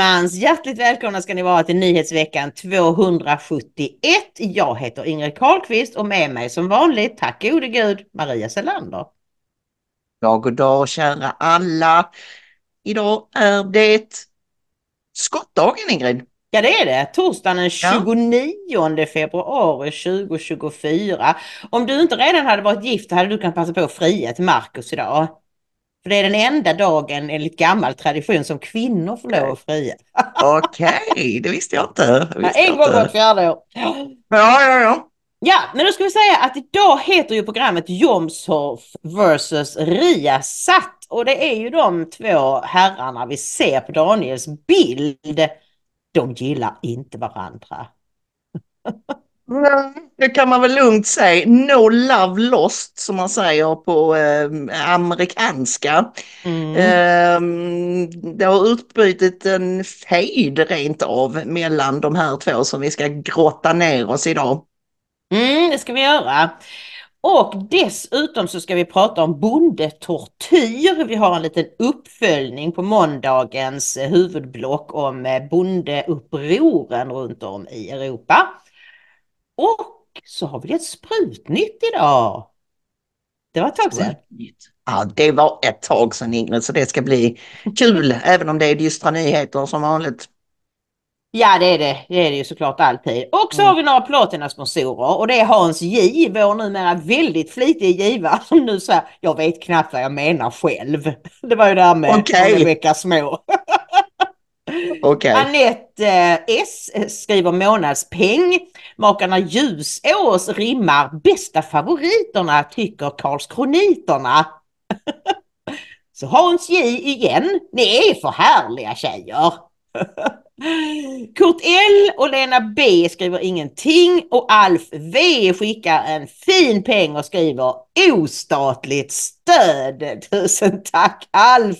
Allesammans! Hjärtligt välkomna ska ni vara till nyhetsveckan 271. Jag heter Ingrid Carlqvist och med mig som vanligt, tack gode gud, Maria Selander. Ja, god dag kära alla. Idag är det skottdagen Ingrid. Ja det är det, torsdagen den Ja. 29 februari 2024. Om du inte redan hade varit gift hade du kunnat passa på att fria till Markus idag. För det är den enda dagen enligt gammal tradition som kvinnor får lov att fria. Okej, det visste jag inte. Visste jag en gång vart fjärde år. Ja, ja, ja. Ja, men då ska vi säga att idag heter ju programmet Jomshof versus Riasat. Och det är ju de två herrarna vi ser på Daniels bild. De gillar inte varandra. Nej, Det kan man väl lugnt säga. No love lost som man säger på eh, amerikanska. Mm. Eh, det har utbrutit en fejd rent av mellan de här två som vi ska grotta ner oss idag. Mm, det ska vi göra. Och dessutom så ska vi prata om bondetortyr. Vi har en liten uppföljning på måndagens huvudblock om bondeupproren runt om i Europa. Och så har vi ett sprutnytt idag. Det var ett tag sedan. Ja, det var ett tag sedan Ingrid, så det ska bli kul, även om det är dystra nyheter som vanligt. Ja det är det, det är det ju såklart alltid. Och så har vi några Platina-sponsorer och det är Hans J, vår numera väldigt flitig givare som nu säger jag vet knappt vad jag menar själv. Det var ju det här med många veckor små. Okay. Anette eh, S eh, skriver månadspeng. Makarna Ljusås rimmar bästa favoriterna tycker Karlskroniterna. Så Hans J igen. Ni är för härliga tjejer. Kurt L och Lena B skriver ingenting och Alf V skickar en fin peng och skriver ostatligt stöd. Tusen tack Alf!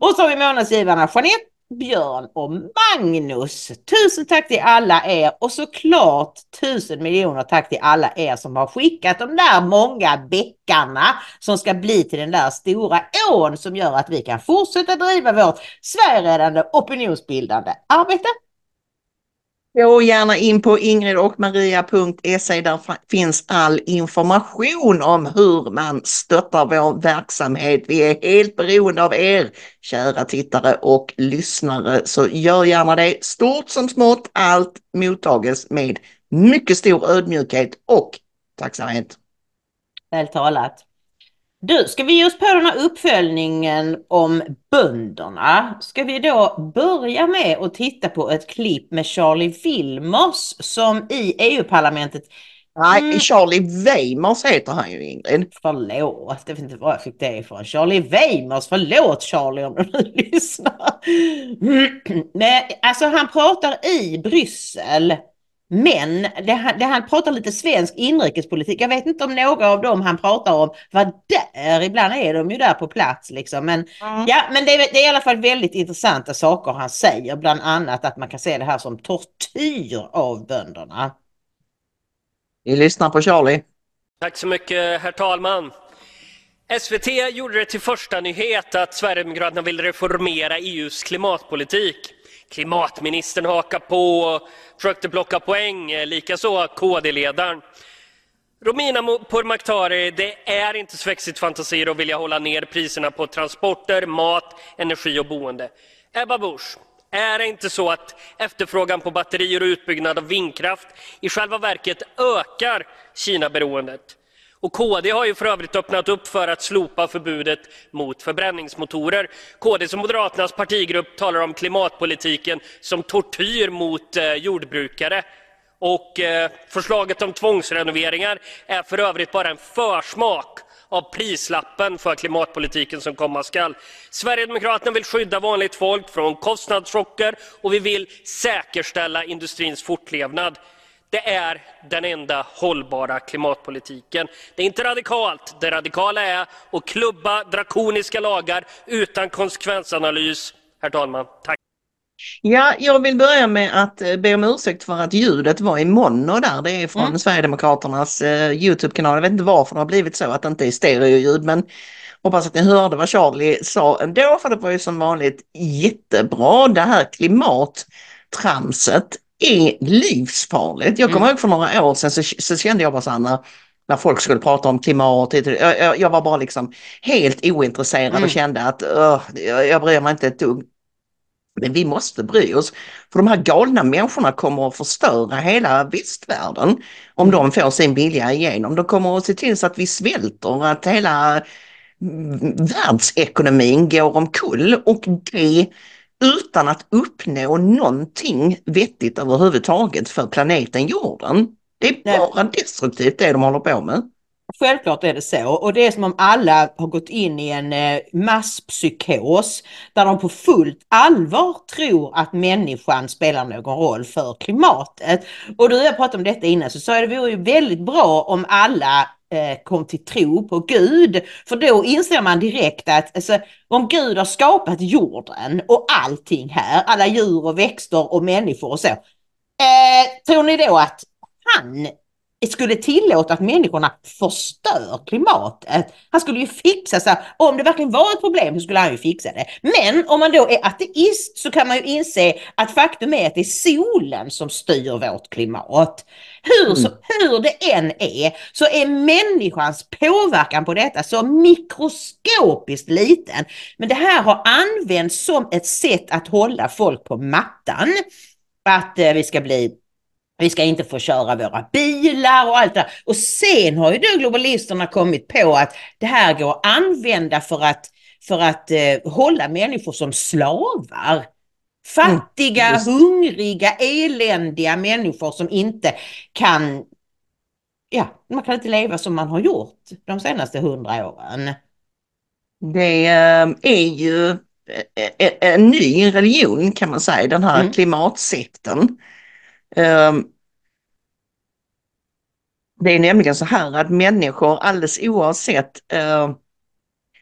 Och så har vi månadsgivarna Jeanette, Björn och Magnus. Tusen tack till alla er och såklart tusen miljoner tack till alla er som har skickat de där många bäckarna som ska bli till den där stora ån som gör att vi kan fortsätta driva vårt Sverigeräddande opinionsbildande arbete. Gå gärna in på ingridochmaria.se. Där finns all information om hur man stöttar vår verksamhet. Vi är helt beroende av er, kära tittare och lyssnare. Så gör gärna det. Stort som smått, allt mottages med mycket stor ödmjukhet och tacksamhet. Väl talat. Du, ska vi ge oss på den här uppföljningen om bönderna? Ska vi då börja med att titta på ett klipp med Charlie Wilmers som i EU-parlamentet Nej, Mm. Charlie Weimers heter han ju Ingrid. Förlåt, jag vet inte var jag fick det ifrån. Charlie Weimers, förlåt Charlie om du nu lyssnar. Men alltså han pratar i Bryssel. Men det, han- det, han pratar lite svensk inrikespolitik. Jag vet inte om några av dem han pratar om var där. Ibland är de ju där på plats liksom. Men, ja, men det, är- det är i alla fall väldigt intressanta saker han säger. Bland annat att man kan se det här som tortyr av bönderna. Vi lyssnar på Charlie. Tack så mycket, herr talman. SVT gjorde det till första nyhet att Sverigedemokraterna vill reformera EUs klimatpolitik. Klimatministern hakar på och försökte plocka poäng, eh, likaså KD-ledaren. Romina Pourmokhtari, det är inte svexigt fantasier att vilja hålla ner priserna på transporter, mat, energi och boende. Ebba Busch, Är det inte så att efterfrågan på batterier och utbyggnad av vindkraft i själva verket ökar Kina-beroendet? Och KD har ju för övrigt öppnat upp för att slopa förbudet mot förbränningsmotorer. KD som Moderaternas partigrupp talar om klimatpolitiken som tortyr mot eh, jordbrukare. Och eh, förslaget om tvångsrenoveringar är för övrigt bara en försmak av prislappen för klimatpolitiken som komma skall. Sverigedemokraterna vill skydda vanligt folk från kostnadschocker och vi vill säkerställa industrins fortlevnad. Det är den enda hållbara klimatpolitiken. Det är inte radikalt. Det radikala är att klubba drakoniska lagar utan konsekvensanalys. Herr talman, tack. Ja, jag vill börja med att eh, be om ursäkt för att ljudet var i mono där. Det är från mm. Sverigedemokraternas eh, Youtube-kanal. Jag vet inte varför det har blivit så att det inte är stereoljud, men hoppas att ni hörde vad Charlie sa ändå, för det var ju som vanligt jättebra. Det här klimattramset är livsfarligt. Jag kommer mm. ihåg för några år sedan så, så kände jag bara så här när, när folk skulle prata om klimat. Jag, jag var bara liksom helt ointresserad mm. och kände att uh, jag bryr mig inte ett dugg. Men vi måste bry oss. För de här galna människorna kommer att förstöra hela västvärlden om de får sin vilja igenom. De kommer att se till så att vi svälter, att hela världsekonomin går omkull och det utan att uppnå någonting vettigt överhuvudtaget för planeten jorden. Det är bara destruktivt det de håller på med. Självklart är det så och det är som om alla har gått in i en eh, masspsykos där de på fullt allvar tror att människan spelar någon roll för klimatet. Och du och jag pratade om detta innan så sa jag det vore ju väldigt bra om alla Eh, kom till tro på Gud. För då inser man direkt att alltså, om Gud har skapat jorden och allting här, alla djur och växter och människor och så. Eh, tror ni då att han skulle tillåta att människorna förstör klimatet. Han skulle ju fixa så om det verkligen var ett problem så skulle han ju fixa det. Men om man då är ateist så kan man ju inse att faktum är att det är solen som styr vårt klimat. Hur, mm. så, hur det än är så är människans påverkan på detta så mikroskopiskt liten. Men det här har använts som ett sätt att hålla folk på mattan. Att eh, vi ska bli vi ska inte få köra våra bilar och allt det där. Och sen har ju då globalisterna kommit på att det här går att använda för att, för att eh, hålla människor som slavar. Fattiga, mm, hungriga, eländiga människor som inte kan, ja, man kan inte leva som man har gjort de senaste hundra åren. Det eh, är ju eh, en ny religion kan man säga, den här mm. klimatsekten. Ehm, det är nämligen så här att människor alldeles oavsett uh,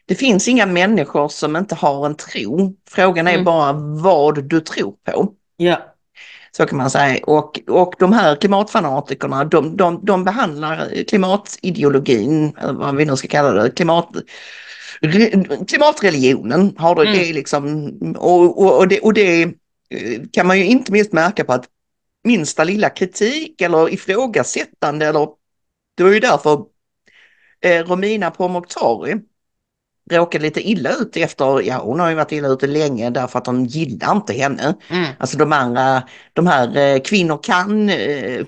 det finns inga människor som inte har en tro. Frågan är mm. bara vad du tror på. Ja. Så kan man säga. Och, och de här klimatfanatikerna de, de, de behandlar klimatideologin, vad vi nu ska kalla det, klimat, klimatreligionen har det, mm. det liksom, och, och, och, det, och det eh, kan man ju inte minst märka på att minsta lilla kritik eller ifrågasättande eller det var ju därför eh, Romina Pourmokhtari råkade lite illa ut efter, ja hon har ju varit illa ute länge därför att de gillar inte henne. Mm. Alltså de andra, de här eh, kvinnor kan, eh,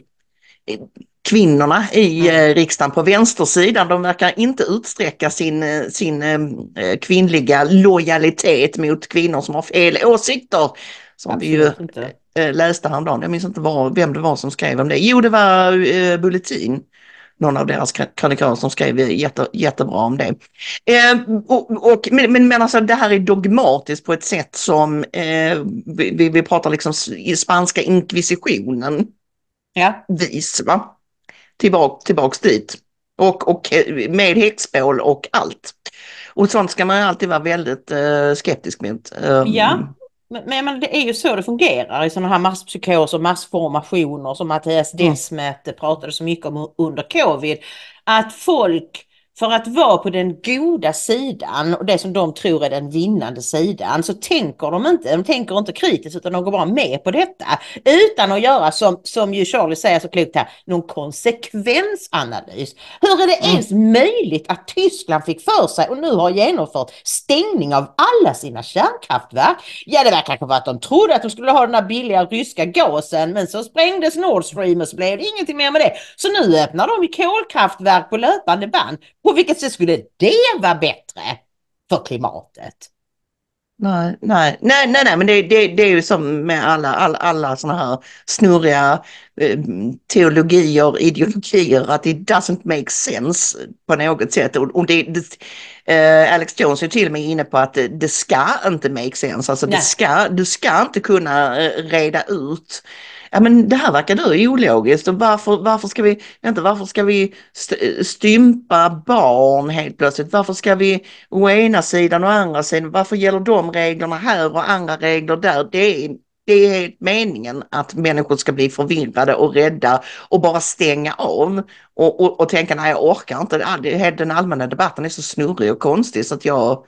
kvinnorna i mm. eh, riksdagen på vänstersidan, de verkar inte utsträcka sin, eh, sin eh, kvinnliga lojalitet mot kvinnor som har fel åsikter. Som Absolut vi ju inte. Eh, läste häromdagen, jag minns inte var, vem det var som skrev om det. Jo, det var eh, Bulletin, någon av deras krönikörer som skrev jätte, jättebra om det. Eh, och, och, men, men alltså det här är dogmatiskt på ett sätt som eh, vi, vi pratar liksom i spanska inkvisitionen. Ja. Vis, va? Tillbaka, tillbaks dit. Och, och eh, med häxbål och allt. Och sånt ska man alltid vara väldigt eh, skeptisk mot. ja, men, men det är ju så det fungerar i sådana här masspsykoser, massformationer som Mattias mm. Desmet pratade så mycket om under covid. Att folk för att vara på den goda sidan och det som de tror är den vinnande sidan så tänker de inte, de tänker inte kritiskt utan de går bara med på detta utan att göra som, som ju Charlie säger så klokt här, någon konsekvensanalys. Hur är det mm. ens möjligt att Tyskland fick för sig och nu har genomfört stängning av alla sina kärnkraftverk? Ja, det verkar vara att de trodde att de skulle ha den här billiga ryska gasen men så sprängdes Nord Stream och så blev det ingenting mer med det. Så nu öppnar de i kolkraftverk på löpande band. På vilket sätt skulle det vara bättre för klimatet? Nej, nej, nej, nej, nej men det, det, det är ju som med alla, alla, alla sådana här snurriga eh, teologier, ideologier, att it doesn't make sense på något sätt. Och, och det, det eh, Alex Jones är till och med inne på att det, det ska inte make sense, alltså det ska, du ska inte kunna eh, reda ut ja men det här verkar du ologiskt och varför, varför ska vi, inte, varför ska vi stympa barn helt plötsligt? Varför ska vi å ena sidan och andra sidan, varför gäller de reglerna här och andra regler där? Det är, det är helt meningen att människor ska bli förvirrade och rädda och bara stänga av och, och, och tänka nej jag orkar inte, den allmänna debatten är så snurrig och konstig så att jag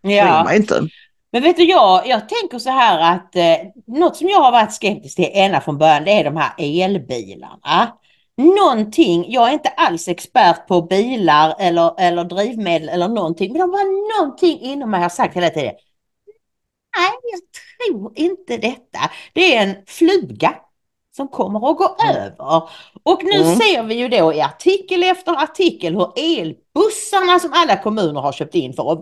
ja. bryr mig inte. Men vet du, jag, jag tänker så här att eh, något som jag har varit skeptisk till ända från början det är de här elbilarna. Någonting, jag är inte alls expert på bilar eller, eller drivmedel eller någonting, men det var någonting inom mig har sagt hela tiden. Nej, jag tror inte detta. Det är en fluga som kommer att gå mm. över. Och nu mm. ser vi ju då i artikel efter artikel hur elbussarna som alla kommuner har köpt in för att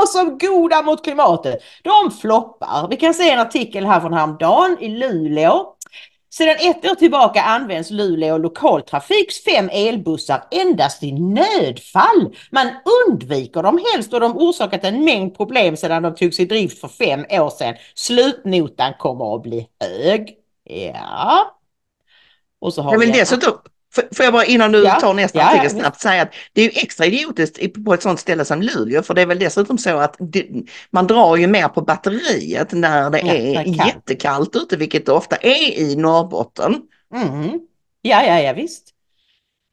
vara så goda mot klimatet, de floppar. Vi kan se en artikel här från häromdagen i Luleå. Sedan ett år tillbaka används Luleå lokaltrafiks fem elbussar endast i nödfall. Man undviker dem helst och de orsakat en mängd problem sedan de togs i drift för fem år sedan. Slutnotan kommer att bli hög. Ja. Och så har jag vill dessutom, Får jag bara innan du ja, tar nästa ja, artikel snabbt säga att det är ju extra idiotiskt på ett sånt ställe som Luleå för det är väl dessutom så att det, man drar ju mer på batteriet när det ja, är det jättekallt ute vilket det ofta är i Norrbotten. Mm. Ja, ja, ja visst.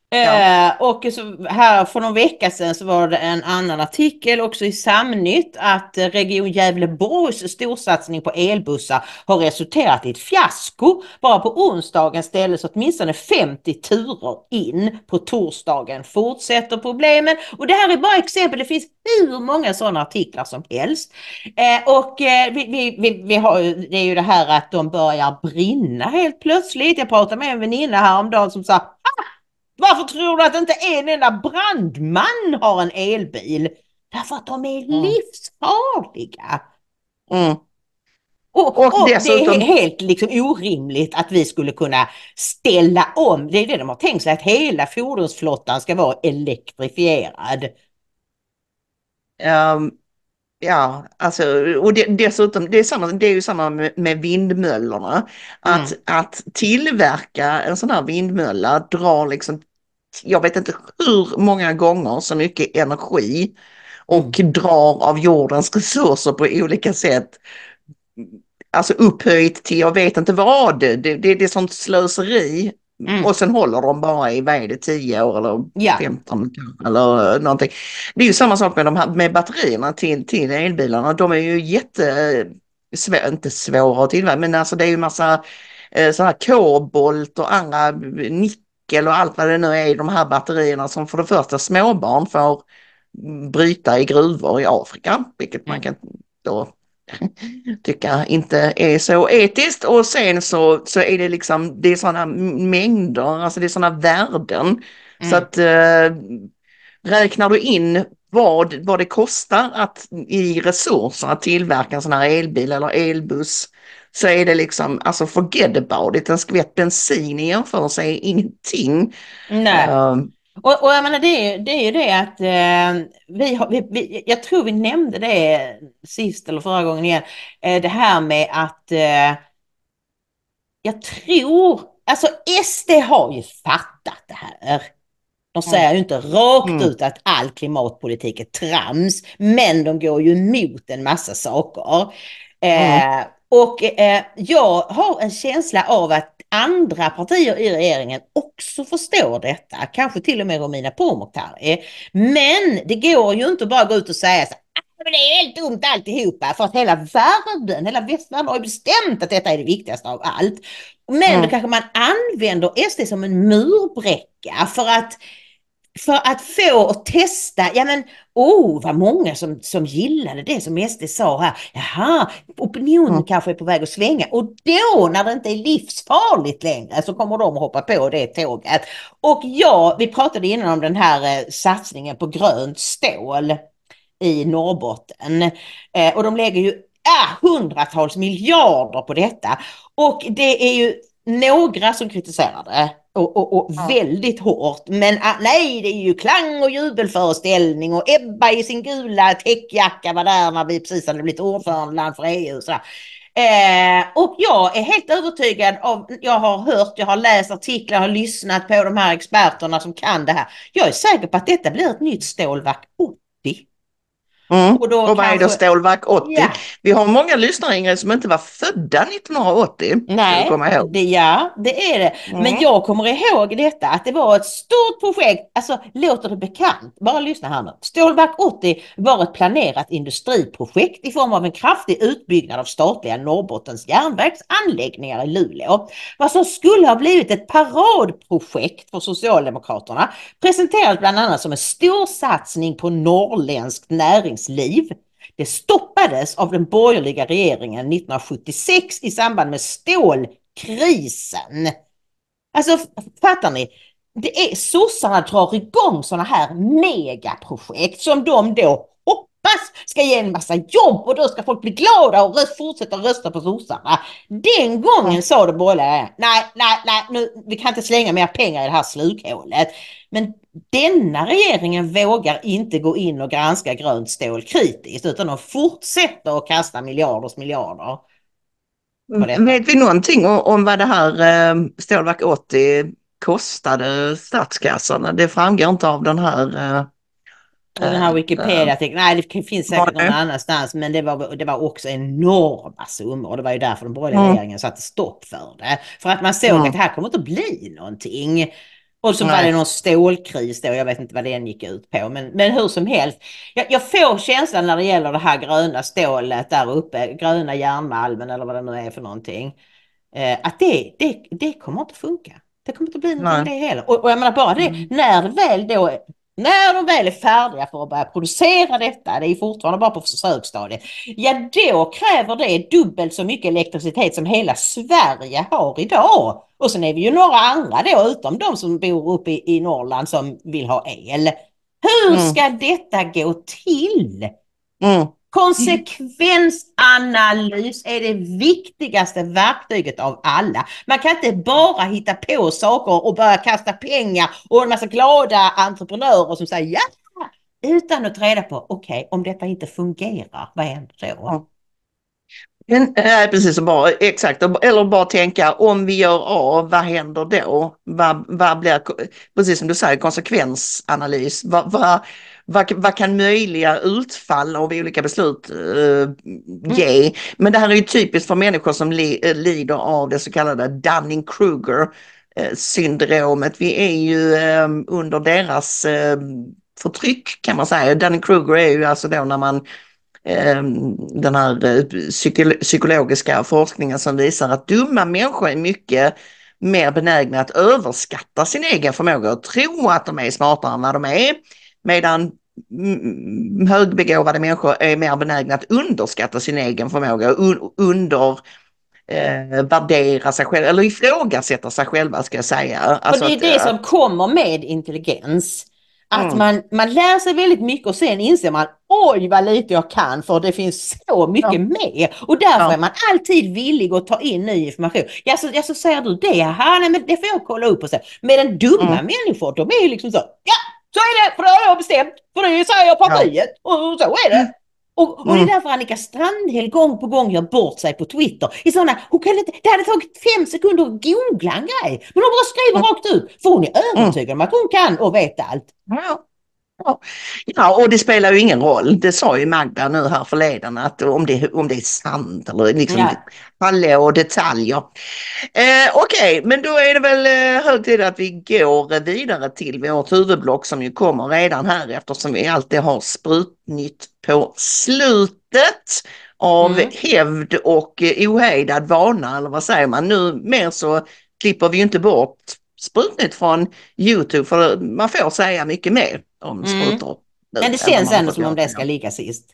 Ja. Eh, och så här för någon vecka sedan så var det en annan artikel också i Samnytt att Region Gävleborgs storsatsning på elbussar har resulterat i ett fiasko. Bara på onsdagen ställdes åtminstone 50 turer in. På torsdagen fortsätter problemen och det här är bara exempel. Det finns hur många sådana artiklar som helst. Eh, och eh, vi, vi, vi, vi, har, det är ju det här att de börjar brinna helt plötsligt. Jag pratade med en väninna häromdagen som sa varför tror du att inte en enda brandman har en elbil? Därför att de är mm. livsfarliga. Mm. Och, och, och dessutom... det är helt liksom orimligt att vi skulle kunna ställa om. Det är det de har tänkt sig, att hela fordonsflottan ska vara elektrifierad. Um, Ja, alltså, och det, dessutom, det är, samma, det är ju samma med, med vindmöllorna. Att, mm. att tillverka en sån här vindmölla drar liksom, jag vet inte hur många gånger så mycket energi och mm. drar av jordens resurser på olika sätt. Alltså upphöjt till jag vet inte vad, det, det, det är sånt slöseri Mm. Och sen håller de bara i, vad är det, 10 år eller ja. 15 eller någonting. Det är ju samma sak med, de här, med batterierna till, till elbilarna. De är ju jätte, svår, inte svåra att tillverka, men alltså det är ju massa eh, sådana här kobolt och andra nickel och allt vad det nu är i de här batterierna som för det första småbarn får bryta i gruvor i Afrika, vilket man mm. kan då tycka inte är så etiskt och sen så, så är det liksom, det är sådana mängder, alltså det är sådana värden. Mm. Så att eh, räknar du in vad, vad det kostar att i resurser att tillverka en sån här elbil eller elbuss så är det liksom, alltså forget about it, en skvätt bensin i jämförelse är ingenting. Nej. Uh, och, och jag menar, det, är, det är ju det att eh, vi har, vi, vi, jag tror vi nämnde det sist eller förra gången igen, eh, det här med att eh, jag tror, alltså SD har ju fattat det här. De säger mm. ju inte rakt mm. ut att all klimatpolitik är trams, men de går ju emot en massa saker. Mm. Och eh, jag har en känsla av att andra partier i regeringen också förstår detta. Kanske till och med Romina Pourmokhtari. Men det går ju inte att bara gå ut och säga så "Ah, men det är helt dumt alltihopa för att hela världen, hela västvärlden har ju bestämt att detta är det viktigaste av allt. Men Mm. då kanske man använder SD som en murbräcka för att för att få att testa, ja men oh vad många som, som gillade det som SD sa här. Jaha, opinionen Mm. kanske är på väg att svänga och då när det inte är livsfarligt längre så kommer de att hoppa på det tåget. Och ja, vi pratade innan om den här eh, satsningen på grönt stål i Norrbotten. Eh, och de lägger ju ah, hundratals miljarder på detta. Och det är ju några som kritiserar det. Och, och, och Ja. väldigt hårt. Men ah, nej, det är ju klang och jubelföreställning och Ebba i sin gula täckjacka var där när vi precis hade blivit ordförandeland för EU. sådär. Eh, och jag är helt övertygad av, jag har hört, jag har läst artiklar, har lyssnat på de här experterna som kan det här. Jag är säker på att detta blir ett nytt stålverk 80. Mm. Och då Och vad är då Stålverk 80? Ja. Vi har många lyssnare Ingrid som inte var födda 1980. ska Nej, det, ja det är det. Mm. Men jag kommer ihåg detta att det var ett stort projekt. Alltså låter det bekant? Bara lyssna här nu. Stålverk 80 var ett planerat industriprojekt i form av en kraftig utbyggnad av statliga Norrbottens järnvägsanläggningar i Luleå. Vad som skulle ha blivit ett paradprojekt för Socialdemokraterna presenterades bland annat som en stor satsning på norrländskt näringsliv. Det stoppades av den borgerliga regeringen 1976 i samband med stålkrisen. Alltså fattar ni? Det är sossarna drar igång sådana här megaprojekt som de då hoppas ska ge en massa jobb och då ska folk bli glada och röst, fortsätta rösta på sossarna. Den gången sa de borgerliga, nej, nej, nej, nu, vi kan inte slänga mer pengar i det här slukhålet. Men denna regeringen vågar inte gå in och granska grönt stål kritiskt utan de fortsätter att kasta miljarders miljarder. Detta? Vet vi någonting om, vad det här eh, Stålverk 80 kostade statskassan? Det framgår inte av den här. Eh, den här Wikipedia-artikeln, nej det finns säkert någon annanstans men det var, det var också enorma summor och det var ju därför den borgerliga Mm. regeringen satte stopp för det. För att man såg Mm. att det här kommer inte att bli någonting. Och så var Nej. det någon stålkris då, jag vet inte vad den gick ut på. Men, men hur som helst, jag, jag får känslan när det gäller det här gröna stålet där uppe, gröna järnmalmen eller vad det nu är för någonting. Eh, att det, det, det kommer inte funka. Det kommer inte bli någonting Nej. det heller. Och, och jag menar bara det, Mm. när väl då när de väl är färdiga för att börja producera detta, det är fortfarande bara på försöksstadiet, ja då kräver det dubbelt så mycket elektricitet som hela Sverige har idag. Och sen är vi ju några andra då, utom de som bor uppe i, i Norrland som vill ha el. Hur Mm. ska detta gå till? mm, Konsekvensanalys är det viktigaste verktyget av alla. Man kan inte bara hitta på saker och börja kasta pengar och en massa glada entreprenörer som säger ja, utan att ta reda på, okej, om detta inte fungerar, vad händer då? Ja. Men, nej, precis, bara, exakt. Eller bara tänka om vi gör A, vad händer då? Vad, vad blir, precis som du säger, konsekvensanalys. Vad, vad, vad, vad kan möjliga utfall av olika beslut eh, ge? Men det här är ju typiskt för människor som li, eh, lider av det så kallade Dunning-Kruger eh, syndromet. Vi är ju eh, under deras eh, förtryck kan man säga. Dunning-Kruger är ju alltså då när man eh, den här eh, psyko- psykologiska forskningen som visar att dumma människor är mycket mer benägna att överskatta sin egen förmåga och tro att de är smartare än vad de är. Medan högbegåvade människor är mer benägna att underskatta sin egen förmåga och un- under eh, värdera sig själva eller ifrågasätta sig själva ska jag säga. Alltså och det är att, det eh, som kommer med intelligens. Att Mm. man, man lär sig väldigt mycket och sen inser man oj vad lite jag kan för det finns så mycket Ja. med. Och därför Ja. är man alltid villig att ta in ny information. Ja så, ja, så säger du det, jaha nej men det får jag kolla upp och så. Medan dumma Mm. människor de är ju liksom så, ja så är det för det har jag bestämt, för det säger partiet och så är det. Och, och det är Mm. därför Annika Strandhäll gång på gång gör bort sig på Twitter. I såna, hon kan inte, det hade tagit fem sekunder att googla en grej. Men hon bara skriver Mm. rakt ut. För hon är övertygad om att hon kan och vet allt. ja. Ja. ja, och det spelar ju ingen roll. Det sa ju Magda nu här förleden att om det, om det är sant eller liksom Ja. hallå och detaljer. Eh, Okej, men då är det väl eh, hög tid att vi går vidare till vårt huvudblock som ju kommer redan här eftersom vi alltid har sprutnytt på slutet av Mm. hävd och eh, ohejdad vana eller vad säger man. Nu mer så klipper vi ju inte bort sprutnytt från Youtube för man får säga mycket mer om Mm. Men det känns ändå som om det ska ligga sist.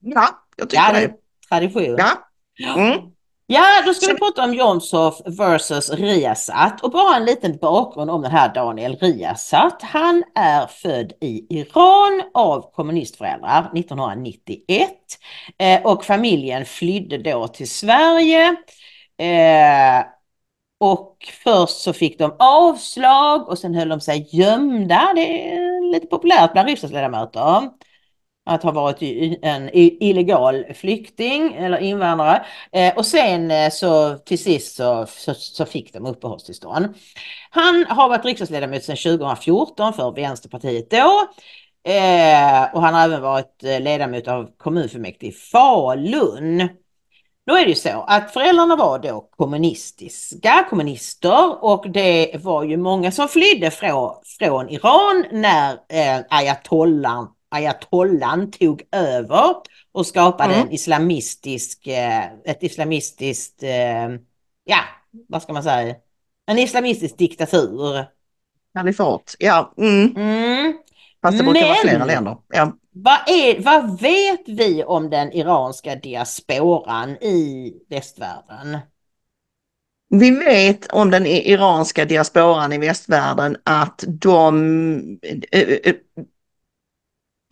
Ja, jag tycker Ja, det det. är tradition. Ja. Mm. Ja, då ska Så- vi prata om Jomshof versus Riazat och bara en liten bakgrund om den här Daniel Riazat. Han är född i Iran av kommunistföräldrar 1991 eh, och familjen flydde då till Sverige. Eh, och först så fick de avslag och sen höll de sig gömda. Det är lite populärt bland riksdagsledamöter att ha varit en illegal flykting eller invandrare. Eh, och sen eh, så till sist så, så, så fick de uppehållstillstånd. Han har varit riksdagsledamot sedan 2014 för Vänsterpartiet då. Eh, och han har även varit eh, ledamot av kommunfullmäktige i Falun. Då är det ju så att föräldrarna var då kommunistiska kommunister och det var ju många som flydde från, från Iran när eh, ayatollan, ayatollan tog över och skapade Mm. en islamistisk, eh, ett islamistiskt, eh, ja vad ska man säga, en islamistisk diktatur. Kalifat, ja. Mm. Mm. Fast det brukar vara Men- flera länder. Ja. Vad, är, vad vet vi om den iranska diasporan i västvärlden? Vi vet om den iranska diasporan i västvärlden att de... eh, eh,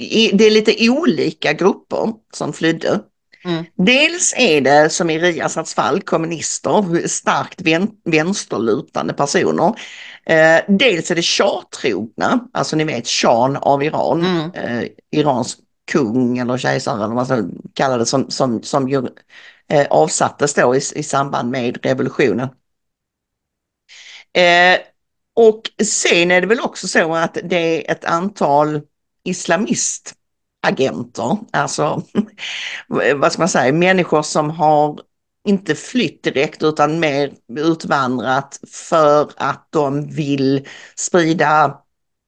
i- Det är lite olika grupper som flydde. Mm. Dels är det som i Riazats fall kommunister, starkt vän, vänsterlutande personer. Eh, dels är det shah-trogna, alltså ni vet shahen av Iran, Mm. eh, Irans kung eller kejsare eller vad man ska kalla det som, som, som ju, eh, avsattes då i, i samband med revolutionen. Eh, och sen är det väl också så att det är ett antal islamistagenter, alltså vad ska man säga, människor som har inte flytt direkt utan mer utvandrat för att de vill sprida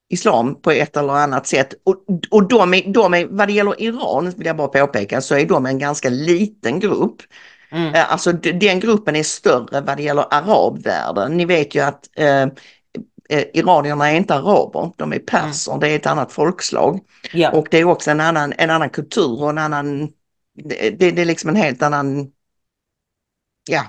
islam på ett eller annat sätt. Och, och de är, de är, vad det gäller Iran, vill jag bara påpeka, så är de en ganska liten grupp. Mm. Eh, Alltså den gruppen är större vad det gäller arabvärlden. Ni vet ju att eh, eh, iranierna är inte araber, de är perser, det är ett annat folkslag. Ja. Och det är också en annan, en annan kultur och en annan, det det är liksom en helt annan, ja,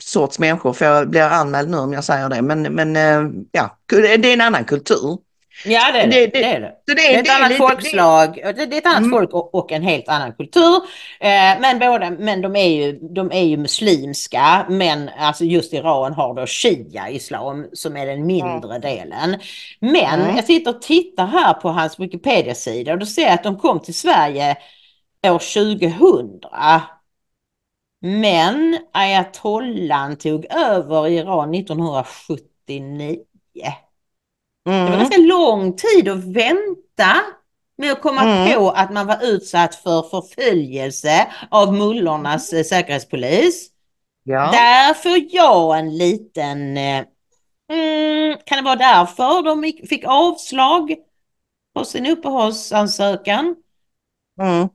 sorts människor. För jag blir anmäld nu om jag säger det, men, men eh, ja, det är en annan kultur. ja, det är det. det- det, är det. Så Det är ett annat lite- folkslag, det, det är ett annat Mm. folk och, och en helt annan kultur. Eh, men båda, men de är ju, de är ju muslimska, men alltså just Iran har då shia-islam som är den mindre delen. Men Mm. jag sitter och tittar här på hans Wikipedia-sida och då ser jag att de kom till Sverige år 2000. Men ayatollan tog över Iran 1979. Det var Mm. ganska lång tid att vänta med att komma Mm. på att man var utsatt för förföljelse av mullornas eh, säkerhetspolis. Ja. Där får jag en liten... eh, Mm, kan det vara därför de fick avslag på sin uppehållsansökan? Mm.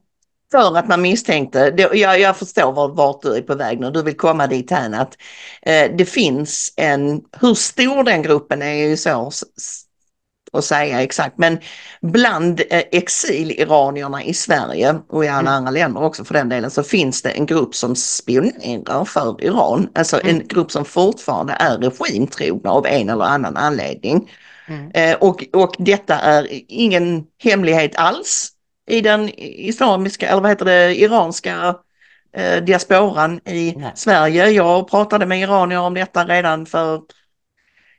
För att man misstänkte, det, jag, jag förstår var, vart du är på väg nu, du vill komma dit här att eh, det finns en, hur stor den gruppen är ju svårt s- s- att säga exakt, men bland eh, exiliranierna i Sverige och i alla Mm. andra länder också för den delen så finns det en grupp som spionerar för Iran, alltså en Mm. grupp som fortfarande är regimtrogna av en eller annan anledning. Mm. Eh, och, och detta är ingen hemlighet alls i den islamiska, eller vad heter det, iranska eh, diasporan i Nej. Sverige. Jag pratade med iranier om detta redan för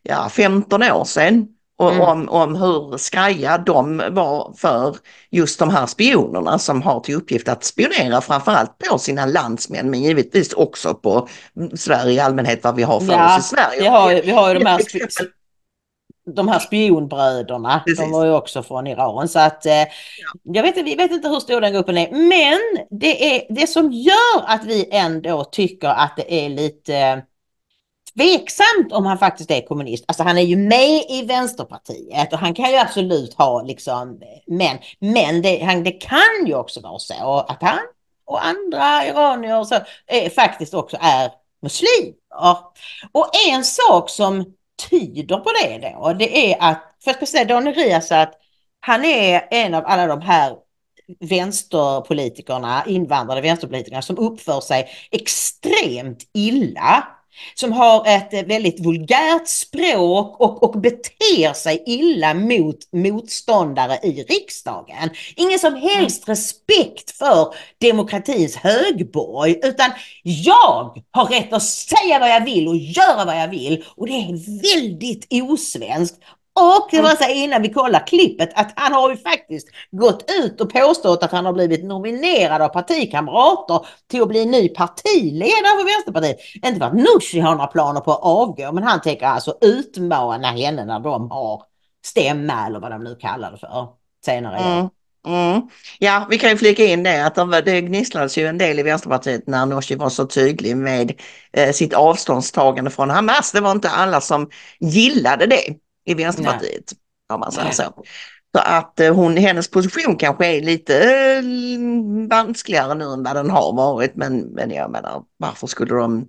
ja, 15 år sedan. Och Mm. om, om hur skraja de var för just de här spionerna som har till uppgift att spionera framförallt på sina landsmän men givetvis också på Sverige i allmänhet vad vi har för Ja, oss i Sverige. Vi har, vi har ju de här de här spionbröderna, Precis. de var ju också från Iran. Så att eh, jag vet, vi vet inte hur stor den gruppen är. Men det, är, det som gör att vi ändå tycker att det är lite eh, tveksamt om han faktiskt är kommunist. Alltså han är ju med i Vänsterpartiet och han kan ju absolut ha liksom, men, men det, han, det kan ju också vara så att han och andra iranier och så är, faktiskt också är muslimer. Och en sak som tyder på det då, det är att, för att säga Daniel Riazat, han är en av alla de här vänsterpolitikerna, invandrade vänsterpolitikerna som uppför sig extremt illa som har ett väldigt vulgärt språk och, och beter sig illa mot motståndare i riksdagen. Ingen som helst respekt för demokratins högborg utan jag har rätt att säga vad jag vill och göra vad jag vill och det är väldigt osvenskt. Och det var så innan vi kollar klippet att han har ju faktiskt gått ut och påstått att han har blivit nominerad av partikamrater till att bli ny partiledare för Vänsterpartiet. Inte för att Nooshi har några planer på att avgå men han tänker alltså utmana henne när de har stämma eller vad de nu kallar det för senare. Mm. Mm. Ja, vi kan ju flika in det att de, det gnisslades ju en del i Vänsterpartiet när Nooshi var så tydlig med eh, sitt avståndstagande från Hamas. Det var inte alla som gillade det i Vänsterpartiet. Om man säger så. Så att eh, hon, hennes position kanske är lite eh, vanskligare nu än vad den har varit. Men, men jag menar, varför skulle de...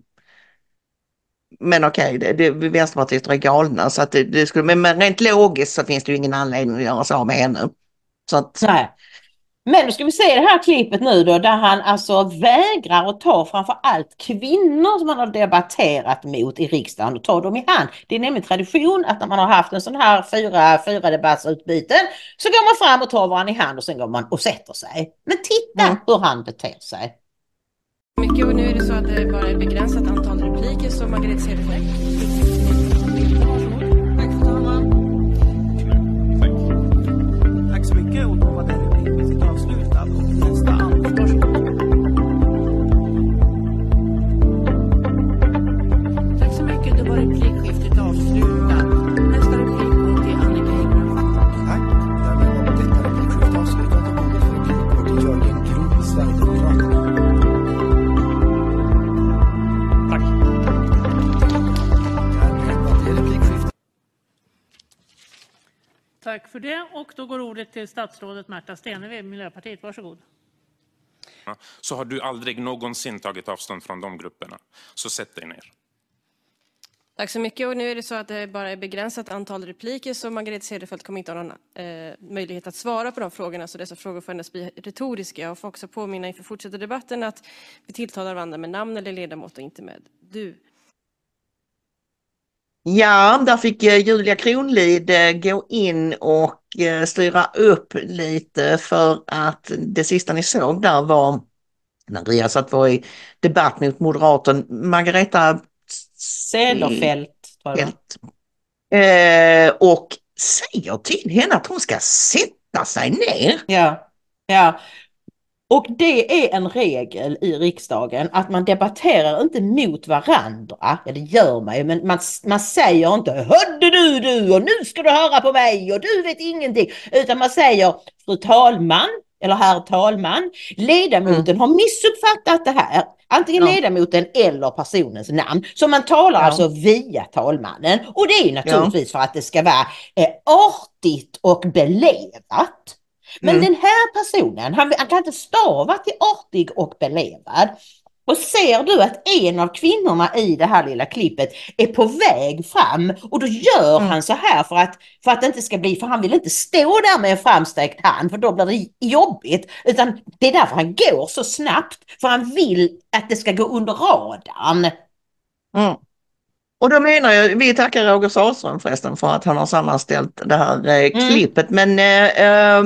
Men okej, okay, det, det, Vänsterpartiet är galna så att det, det skulle, men, men rent logiskt så finns det ju ingen anledning att göra så med henne. Så att, Nej. Men nu ska vi se det här klippet nu då där han alltså vägrar att ta framför allt kvinnor som han har debatterat mot i riksdagen och ta dem i hand. Det är nämligen tradition att när man har haft en sån här fyra, fyra debattsutbyten så går man fram och tar varandra i hand och sen går man och sätter sig. Men titta mm. hur han beter sig. Mycket och nu är det så att det bara är begränsat antal repliker så Margrethe Cederfelt. Tack för det. Och då går ordet till statsrådet Märta Stenevi, Miljöpartiet. Varsågod. så har du aldrig någonsin tagit avstånd från de grupperna. Så sätt dig ner. Tack så mycket och nu är det så att det bara är begränsat antal repliker så Margrethe Cederfelt kommer inte ha någon eh, möjlighet att svara på de frågorna så dessa frågor får endast bli retoriska. Jag får också påminna inför fortsatta debatten att vi tilltalar varandra med namn eller ledamot och inte med du. Ja, där fick eh, Julia Kronlid eh, gå in och eh, styra upp lite för att det sista ni såg där var när Riazat var i debatt mot moderaten Margareta Cederfelt. Eh, och säger till henne att hon ska sätta sig ner. Ja, ja. Och det är en regel i riksdagen att man debatterar inte mot varandra. Ja, det gör man ju, men man, man säger inte Hörde du du och nu ska du höra på mig och du vet ingenting. Utan man säger Fru talman eller herr talman, ledamoten har missuppfattat det här. Antingen Ja. ledamoten eller personens namn. Så man talar Ja. alltså via talmannen. Och det är naturligtvis för att det ska vara eh, artigt och belevat. Men Mm. den här personen, han, han kan inte stava till artig och belevad. Och ser du att en av kvinnorna i det här lilla klippet är på väg fram och då gör Mm. han så här för att, för att det inte ska bli, för han vill inte stå där med en framsträckt hand för då blir det jobbigt. Utan det är därför han går så snabbt, för han vill att det ska gå under radarn. Mm. Och då menar jag, vi tackar Roger Sahlström förresten för att han har sammanställt det här eh, klippet. Men eh, eh,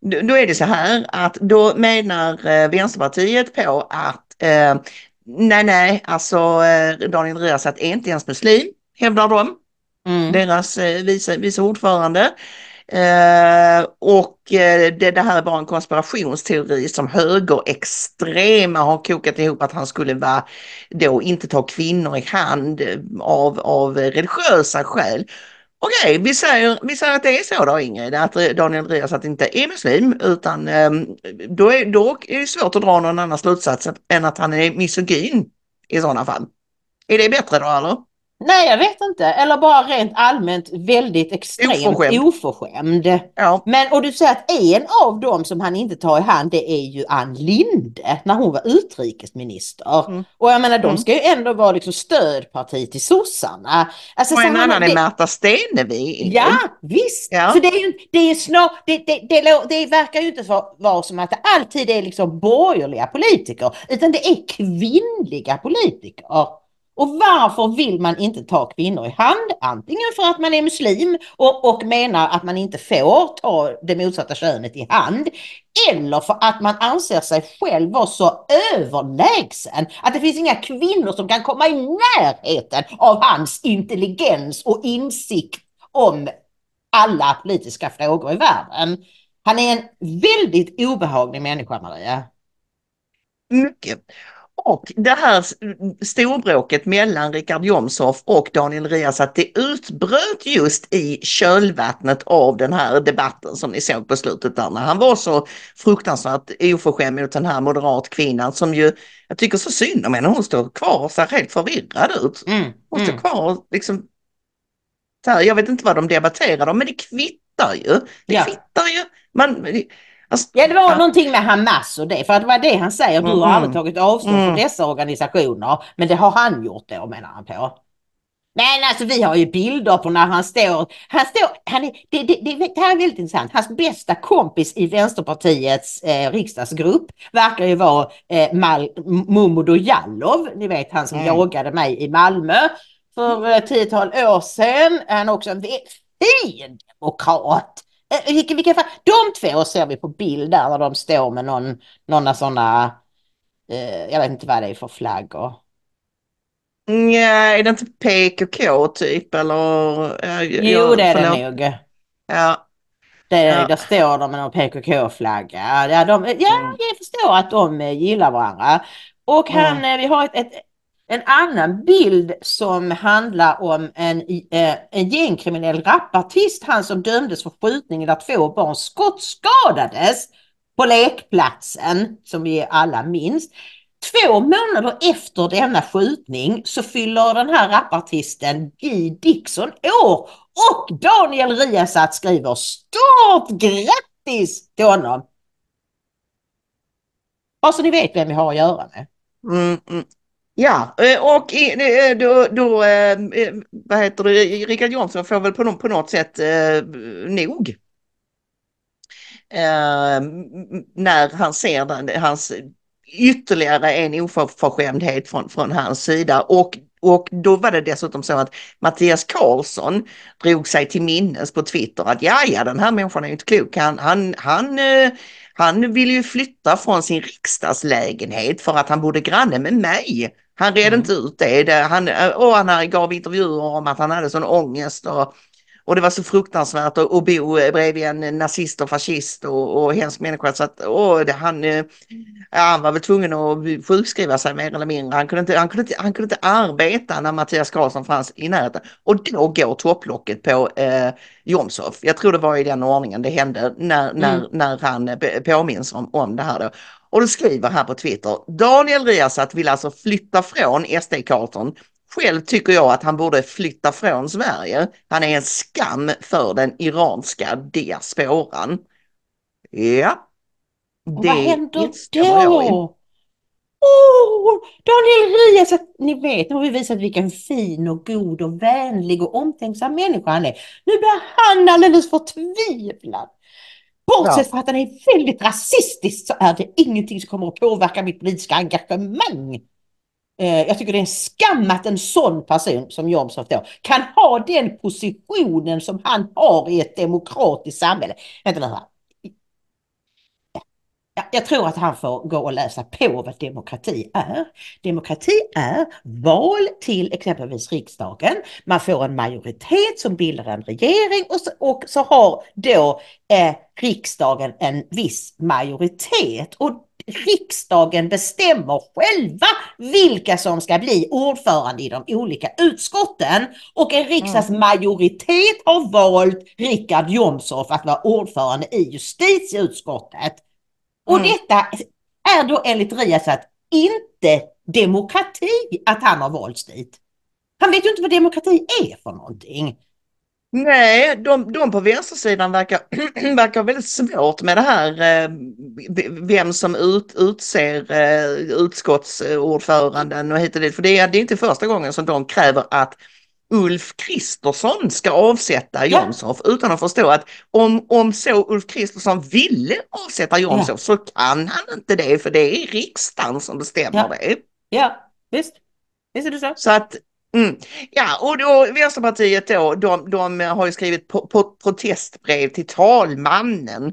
då då är det så här att då menar eh, Vänsterpartiet på att eh, nej, nej, alltså eh, Daniel Riazat är inte ens muslim, hävdar de, Mm. deras eh, vice, vice ordförande. Eh, och eh, det, det här var en konspirationsteori som högerextrema har kokat ihop att han skulle vara då inte ta kvinnor i hand eh, av, av religiösa skäl. Okej, vi, säger, vi säger att det är så då Ingrid, att Daniel Riazat inte är muslim utan ehm, då är, då är det svårt att dra någon annan slutsats än att han är misogyn i sådana fall. Är det bättre då eller? Nej, jag vet inte. Eller bara rent allmänt väldigt extremt Oförskämd. oförskämd. Ja. Men och du säger att en av dem som han inte tar i hand det är ju Ann Linde när hon var utrikesminister. Mm. Och jag menar de Mm. ska ju ändå vara liksom stödparti till sossarna. Alltså, Och så en annan det- är Märta Stenevi. Ja, visst. Ja. Så det, är ju, det, är snar, det, det, det, det verkar ju inte vara, vara som att det alltid är liksom borgerliga politiker, utan det är kvinnliga politiker. Och varför vill man inte ta kvinnor i hand? Antingen för att man är muslim och, och menar att man inte får ta det motsatta könet i hand. Eller för att man anser sig själv vara så överlägsen att det finns inga kvinnor som kan komma i närheten av hans intelligens och insikt om alla politiska frågor i världen. Han är en väldigt obehaglig människa, Maria. Mycket. Och det här storbråket mellan Richard Jomshof och Daniel Riazat det utbröt just i kölvattnet av den här debatten som ni såg på slutet där när han var så fruktansvärt oförskämd mot den här moderatkvinnan som ju, jag tycker så synd om henne, hon står kvar och ser helt förvirrad ut. Mm, Hon står mm. kvar liksom, här, jag vet inte vad de debatterade om men det kvittar ju. Det Ja. kvittar ju. Man, alltså, Ja, det var Ja. någonting med Hamas och det, för att det var det han säger. Du har Mm. aldrig tagit avstånd Mm. från dessa organisationer, men det har han gjort då, menar han på. Men alltså vi har ju bilder på när han står, han står, han är, det, det, det, det här är väldigt intressant, hans bästa kompis i Vänsterpartiets eh, riksdagsgrupp verkar ju vara eh, Mal, Momodou Jallow, ni vet han som Mm. jagade mig i Malmö för eh, tiotal år sedan. Han är också en fin demokrat. Eh, Vilka, vilka, de två ser vi på bild där när de står med någon, några sådana, eh, jag vet inte vad det är för flaggor. Nej, är det inte PKK typ eller? eh, Jo, jag- det är förlåt. det nog. Ja, Det, Ja. Där står de med någon PKK-flagga. Ja, de, ja, Mm. jag förstår att de gillar varandra. Och han, eh, vi har ett, ett, en annan bild som handlar om en, eh, en gängkriminell rapartist, han som dömdes för skjutningen där två barn skottskadades på lekplatsen, som vi alla minns. Två månader efter denna skjutning så fyller den här rapartisten Guy Dixon år och Daniel Riazat skriver stort grattis till honom. Bara så ni vet vem vi har att göra med. mm, mm ja eh, och eh, då, då eh, vad heter det, Richard Jonsson får väl på, något, på något sätt nog. När han ser den, hans ytterligare en oförskämdhet från, från hans sida och och då var det dessutom så att Mattias Karlsson drog sig till minnes på Twitter att ja, ja, den här människan är ju inte klok. Han, han, han, han vill ju flytta från sin riksdagslägenhet för att han bodde granne med mig. Han red Mm. inte ut det. han, och han gav intervjuer om att han hade sån ångest och, och det var så fruktansvärt att, att bo bredvid en nazist och fascist och, och hemsk människa. Så att, och det, han, eh, ja, han var väl tvungen att sjukskriva sig mer eller mindre. Han kunde inte, han kunde inte, han kunde inte arbeta när Mattias Karlsson fanns i närheten. Och då går topplocket på eh, Jomshof. Jag tror det var i den ordningen det hände när, när, Mm. när han eh, påminns om, om det här då. Och du skriver här på Twitter, Daniel Riazat vill alltså flytta från SD-kartan. Själv tycker jag att han borde flytta från Sverige. Han är en skam för den iranska diasporan. Ja. Och vad händer då? Åh, Daniel Riazat, ni vet, nu har vi visat vilken fin och god och vänlig och omtänksam människa han är. Nu blir han alldeles förtvivlad. Bortsett Ja. från att han är väldigt rasistisk så är det ingenting som kommer att påverka mitt politiska engagemang. Eh, Jag tycker det är en skam att en sån person som Jomshof då kan ha den positionen som han har i ett demokratiskt samhälle. Vänta nu här. Ja, jag tror att han får gå och läsa på vad demokrati är. Demokrati är val till exempelvis riksdagen. Man får en majoritet som bildar en regering och så, och så har då eh, riksdagen en viss majoritet. Och riksdagen bestämmer själva vilka som ska bli ordförande i de olika utskotten. Och en riksdagsmajoritet har valt Richard Jomshof att vara ordförande i justitieutskottet. Och Mm. detta är då enligt Riazat inte demokrati att han har valts dit. Han vet ju inte vad demokrati är för någonting. Nej, de, de på vänstersidan verkar, verkar väldigt svårt med det här eh, vem som ut, utser eh, utskottsordföranden och hit och dit. För det är, det är inte första gången som de kräver att Ulf Kristersson ska avsätta Ja. Jomshof utan att förstå att om, om så Ulf Kristersson ville avsätta Jomshof så kan han inte det för det är riksdagen som bestämmer Ja. det. Ja, visst. Visst är det så. Så att, mm, ja, och då Vänsterpartiet då, de, de har ju skrivit po- po- protestbrev till talmannen.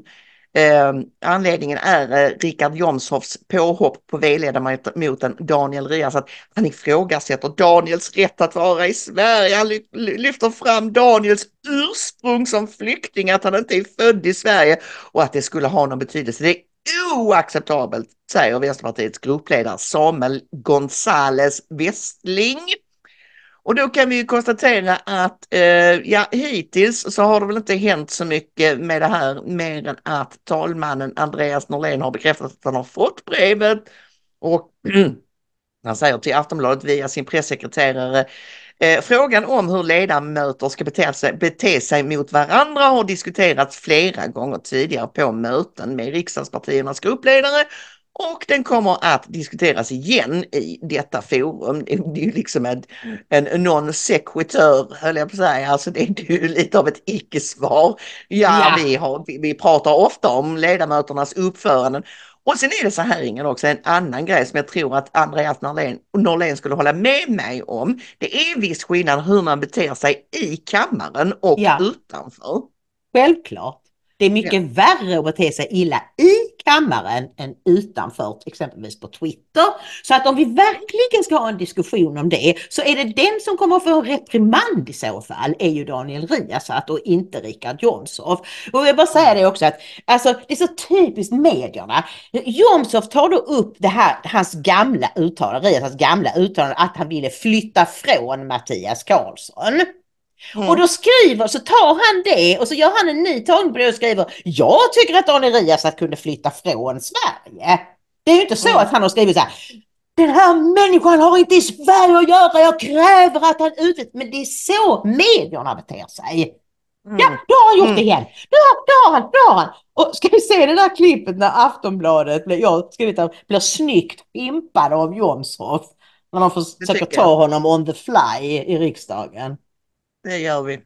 Eh, anledningen är eh, Richard Jomshofs påhopp på V-ledamoten Daniel Riazat. Han ifrågasätter Daniels rätt att vara i Sverige. Han ly- lyfter fram Daniels ursprung som flykting, att han inte är född i Sverige och att det skulle ha någon betydelse. Det är oacceptabelt, säger Vänsterpartiets gruppledare Samuel González Westling. Och då kan vi ju konstatera att eh, ja, hittills så har det väl inte hänt så mycket med det här mer än att talmannen Andreas Norlén har bekräftat att han har fått brevet. Och han säger till Aftonbladet via sin pressekreterare eh, Frågan om hur ledamöter ska bete sig, bete sig mot varandra har diskuterats flera gånger tidigare på möten med riksdagspartiernas gruppledare och den kommer att diskuteras igen i detta forum. Det är ju liksom en, en non sequitur, höll jag på att säga. Alltså det är ju lite av ett icke-svar. Ja, Ja. Vi, har, vi, vi pratar ofta om ledamöternas uppföranden. Och sen är det så här Ingen också, en annan grej som jag tror att Andreas Norlén, Norlén skulle hålla med mig om. Det är viss skillnad hur man beter sig i kammaren och Ja. utanför. Självklart. Det är mycket värre att bete sig illa i kammaren än utanför, exempelvis på Twitter. Så att om vi verkligen ska ha en diskussion om det så är det den som kommer att få en reprimand i så fall är ju Daniel Riazat och inte Richard Jomshof. Och jag vill bara säga det också att alltså, det är så typiskt medierna. Jomshof tar då upp det här, hans gamla uttalande, Riazats gamla uttalande att han ville flytta från Mattias Karlsson. Mm. Och då skriver, så tar han det och så gör han en ny tagning på det och skriver Jag tycker att Daniel Riazat kunde flytta från Sverige. Det är ju inte så Mm. att han har skrivit så här Den här människan har inte i Sverige att göra, jag kräver att han utvisas. Men det är så medierna beter sig. Mm. Ja, då har han gjort Mm. det igen. Då, då har han, då har han. Och ska vi se det där klippet när Aftonbladet, blir, jag skrivit att blir snyggt pimpad av Jomshof. När de försöker ta honom on the fly i riksdagen. Det gör vi.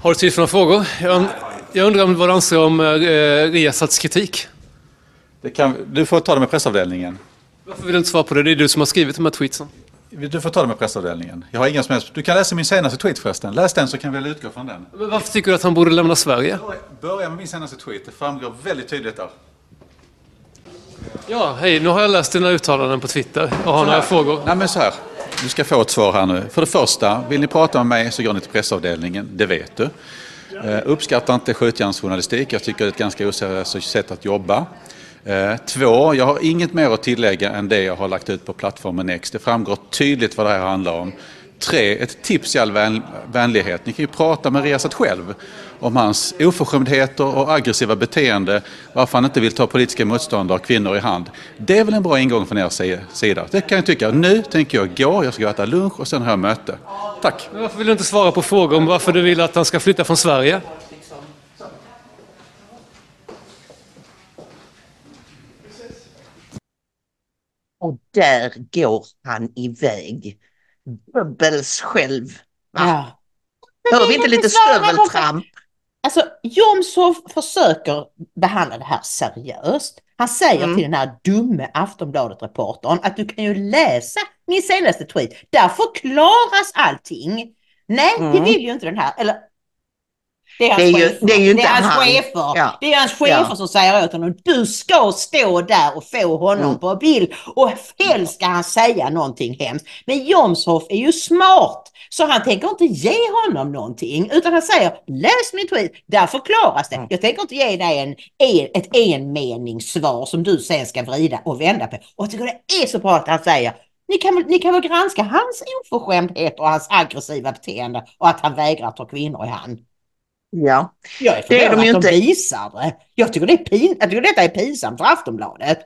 Har du tid för några frågor? Jag, jag undrar om vad du anser om eh, Riazats kritik? Det kan, du får ta det med pressavdelningen. Varför vill du inte svara på det? Det är du som har skrivit de här tweetsen. Du får ta det med pressavdelningen. Jag har ingen som helst... Du kan läsa min senaste tweet förresten. Läs den så kan vi väl utgå från den. Men varför tycker du att han borde lämna Sverige? Börja med min senaste tweet. Det framgår väldigt tydligt där. Ja, hej, nu har jag läst dina uttalanden på Twitter och har några frågor. Nej men så här. Du ska få ett svar här nu. För det första, vill ni prata med mig så går ni till pressavdelningen. Det vet du. Eh, uppskattar inte skjutjärnsjournalistik. Jag tycker det är ett ganska oseriöst sätt att jobba. Eh, två, jag har inget mer att tillägga än det jag har lagt ut på plattformen Next. Det framgår tydligt vad det här handlar om. Tre, ett tips i all vän, vänlighet. Ni kan ju prata med Riazat själv om hans oförskämdheter och aggressiva beteende. Varför han inte vill ta politiska motståndare och kvinnor i hand. Det är väl en bra ingång från er si- sida. Det kan jag tycka. Nu tänker jag gå, jag ska gå och äta lunch och sen har jag möte. Tack. Men varför vill du inte svara på frågor om varför du vill att han ska flytta från Sverige? Och där går han iväg. Goebbels själv. Va? Ja. Hör vi inte lite stöveltramp? Alltså Jomshof försöker behandla det här seriöst. Han säger Mm. till den här dumme Aftonbladet-reportern att du kan ju läsa min senaste tweet. Där förklaras allting. Nej, det Mm. vill ju inte den här. Eller Det är hans Det är ju- chefer. det är ju inte det är hans han. chefer. Ja. Det är hans chefer Ja. som säger åt honom. Du ska stå där och få honom Mm. på bild. Och helst ska han säga någonting hemskt. Men Jomshof är ju smart. Så han tänker inte ge honom någonting. Utan han säger läs min tweet. Där förklaras det. Mm. Jag tänker inte ge dig en, en, ett enmeningssvar som du sen ska vrida och vända på. Och jag tycker det är så bra att han säger ni kan, ni kan väl granska hans oförskämdhet och hans aggressiva beteende och att han vägrar ta kvinnor i hand. Ja. Jag är Det är de ju att de inte. visar det. Jag tycker, det är pin, jag tycker detta är pinsamt för Aftonbladet.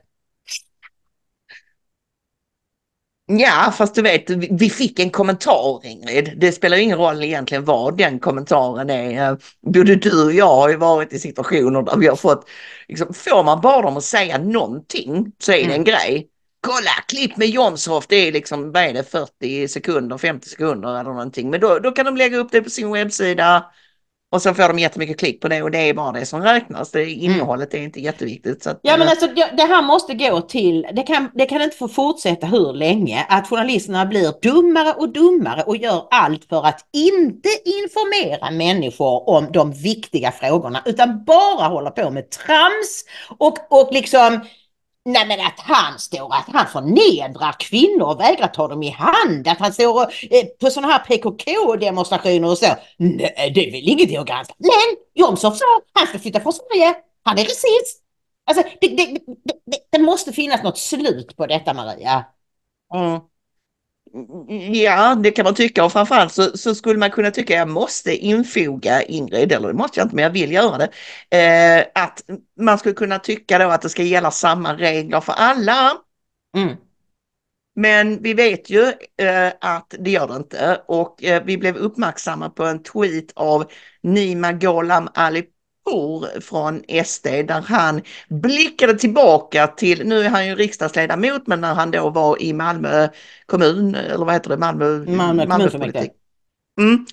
Ja, fast du vet, vi vi fick en kommentar Ingrid. Det spelar ingen roll egentligen vad den kommentaren är. Eh, Både du och jag har ju varit i situationer där vi har fått, liksom, får man bara dem att säga någonting så är det en Mm. grej. Kolla, klipp med Jomshof, det är liksom, vad är det, 40 sekunder, 50 sekunder eller någonting. Men då, då kan de lägga upp det på sin webbsida och så får de jättemycket klick på det och det är bara det som räknas. Det, innehållet är inte jätteviktigt. Att, Ja men eh, alltså det det här måste gå till, det kan, det kan inte få fortsätta hur länge att journalisterna blir dummare och dummare och gör allt för att inte informera människor om de viktiga frågorna utan bara håller på med trams och, och liksom Nej men att han står, att han förnedrar kvinnor och vägrar ta dem i hand, att han står och, eh, på sådana här PKK-demonstrationer och så. Nej, det är väl ingenting att granska. Men Jomshof sa han ska flytta från Sverige, han är rasist. Alltså det, det, det, det, det måste finnas något slut på detta Maria. Mm. Ja, det kan man tycka och framförallt så, så skulle man kunna tycka jag måste infoga Ingrid, eller det måste jag inte men jag vill göra det, eh, att man skulle kunna tycka då att det ska gälla samma regler för alla. Mm. Men vi vet ju eh, att det gör det inte och eh, vi blev uppmärksamma på en tweet av Nima Gholam Alipour från SD där han blickade tillbaka till, nu är han ju riksdagsledamot, men när han då var i Malmö kommun, eller vad heter det, Malmö, Malmö kommunfullmäktige. politik. Mm.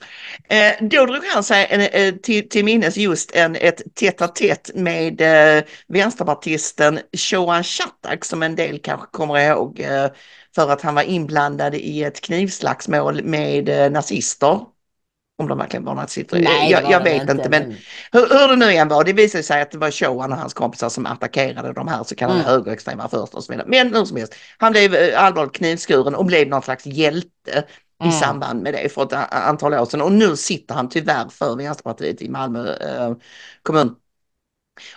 Eh, då drog han sig en, eh, till, till minnes just en, ett tätt tätt med eh, vänsterpartisten Shoan Shattak som en del kanske kommer ihåg eh, för att han var inblandad i ett knivslagsmål med eh, nazister. Om de verkligen var nazister. Nej, jag jag vet inte, inte, men men- hur, hur det nu än var, det visade sig att det var Shoan och hans kompisar som attackerade de här så kallade Mm. högerextrema först och så vidare. Men hur som helst, han blev eh, allvarligt knivskuren och blev någon slags hjälte i Mm. samband med det för ett a- antal år sedan. Och nu sitter han tyvärr för Vänsterpartiet i Malmö eh, kommun.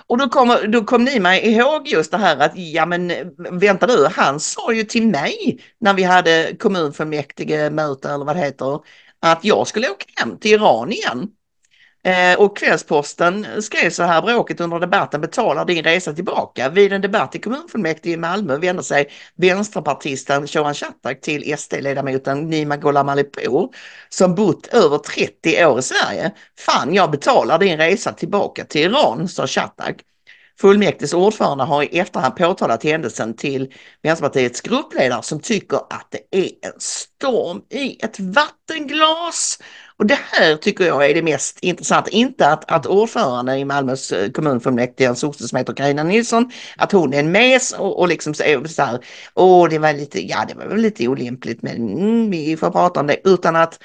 Och då, kommer, då kom ni mig ihåg just det här att, ja men eh, vänta du, han sa ju till mig när vi hade kommunfullmäktige möte eller vad det heter, att jag skulle åka hem till Iran igen. Eh, och Kvällsposten skrev så här, bråket under debatten betalar din resa tillbaka. Vid en debatt i kommunfullmäktige i Malmö vände sig vänsterpartisten Shohan Shattak till SD-ledamoten Nima Gholam Alipour som bott över 30 år i Sverige. Fan, jag betalar din resa tillbaka till Iran, sa Shattak. Fullmäktiges ordförande har i efterhand påtalat händelsen till Vänsterpartiets gruppledare som tycker att det är en storm i ett vattenglas. Och det här tycker jag är det mest intressanta. Inte att, att ordföranden i Malmös eh, kommunfullmäktige, en sosse som heter Carina Nilsson, att hon är en mes och, och liksom så, är så här, åh det var lite, ja det var väl lite olämpligt men mm, vi får prata om det. Utan att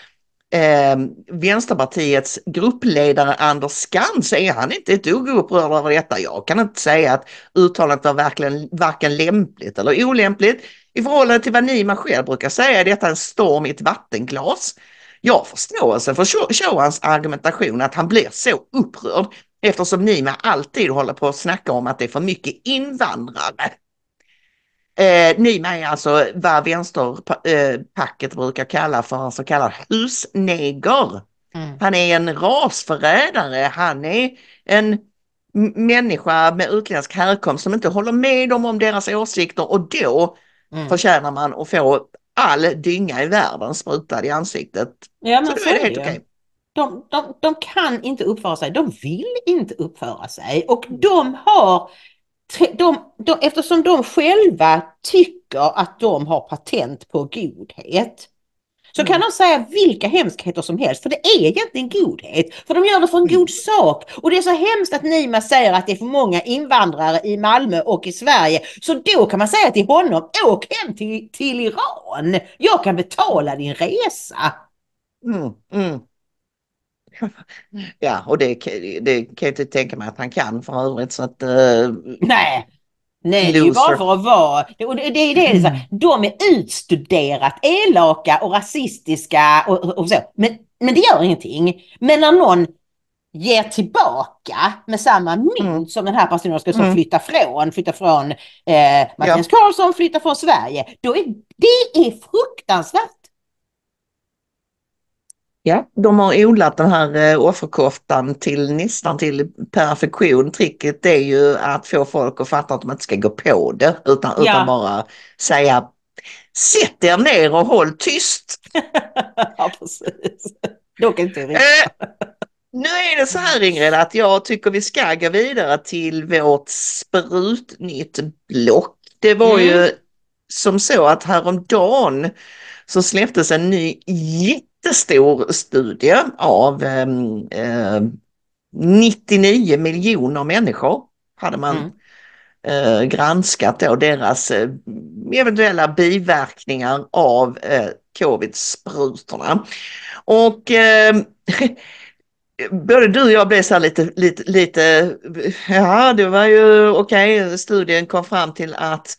eh, Vänsterpartiets gruppledare Anders Skans är han inte ett dugg upprörd över detta. Jag kan inte säga att uttalandet var verkligen varken lämpligt eller olämpligt. I förhållande till vad Nima själv brukar säga är detta en storm i ett vattenglas. Jag har förståelse för Sho- argumentation att han blir så upprörd eftersom Nima alltid håller på att snacka om att det är för mycket invandrare. Eh, Nima är alltså vad vänsterpacket brukar kalla för en så kallad husneger. Mm. Han är en rasförrädare, han är en människa med utländsk härkomst som inte håller med dem om deras åsikter och då Mm. förtjänar man att få all dynga i världen sprutad i ansiktet. Ja men Så så är det helt okej. De, de, de kan inte uppföra sig, de vill inte uppföra sig och de har, de, de, eftersom de själva tycker att de har patent på godhet, så kan de säga vilka hemskheter som helst, för det är egentligen godhet. För de gör det för en god sak. Och det är så hemskt att Nima säger att det är för många invandrare i Malmö och i Sverige. Så då kan man säga till honom, åk hem till, till Iran. Jag kan betala din resa. Mm, mm. Ja, och det, det kan jag inte tänka mig att han kan för övrigt. Så att, eh, Nej, Nej, det är ju bara för att vara... Och det, det är det, så här, de är utstuderat elaka och rasistiska och, och så. Men, men det gör ingenting. Men när någon ger tillbaka med samma mynt som den här personen ska Mm. flytta från, flytta från eh, Mattias Karlsson, flytta från Sverige. Då är, det är fruktansvärt. Ja, de har odlat den här eh, offerkoftan till nästan till perfektion. Tricket är ju att få folk att fatta att de inte ska gå på det utan, Ja. utan bara säga Sätt er ner och håll tyst. ja, precis. Dock inte. Eh, nu är det så här Ingrid att jag tycker vi ska gå vidare till vårt sprutnytt block. Det var Mm. ju som så att häromdagen så släpptes en ny jättestor studie av ehm, eh, 99 miljoner människor hade man Mm. eh, granskat då deras eh, eventuella biverkningar av eh, covid-sprutorna. Och eh, både du och jag blev så här lite, lite, lite, ja det var ju okej, studien kom fram till att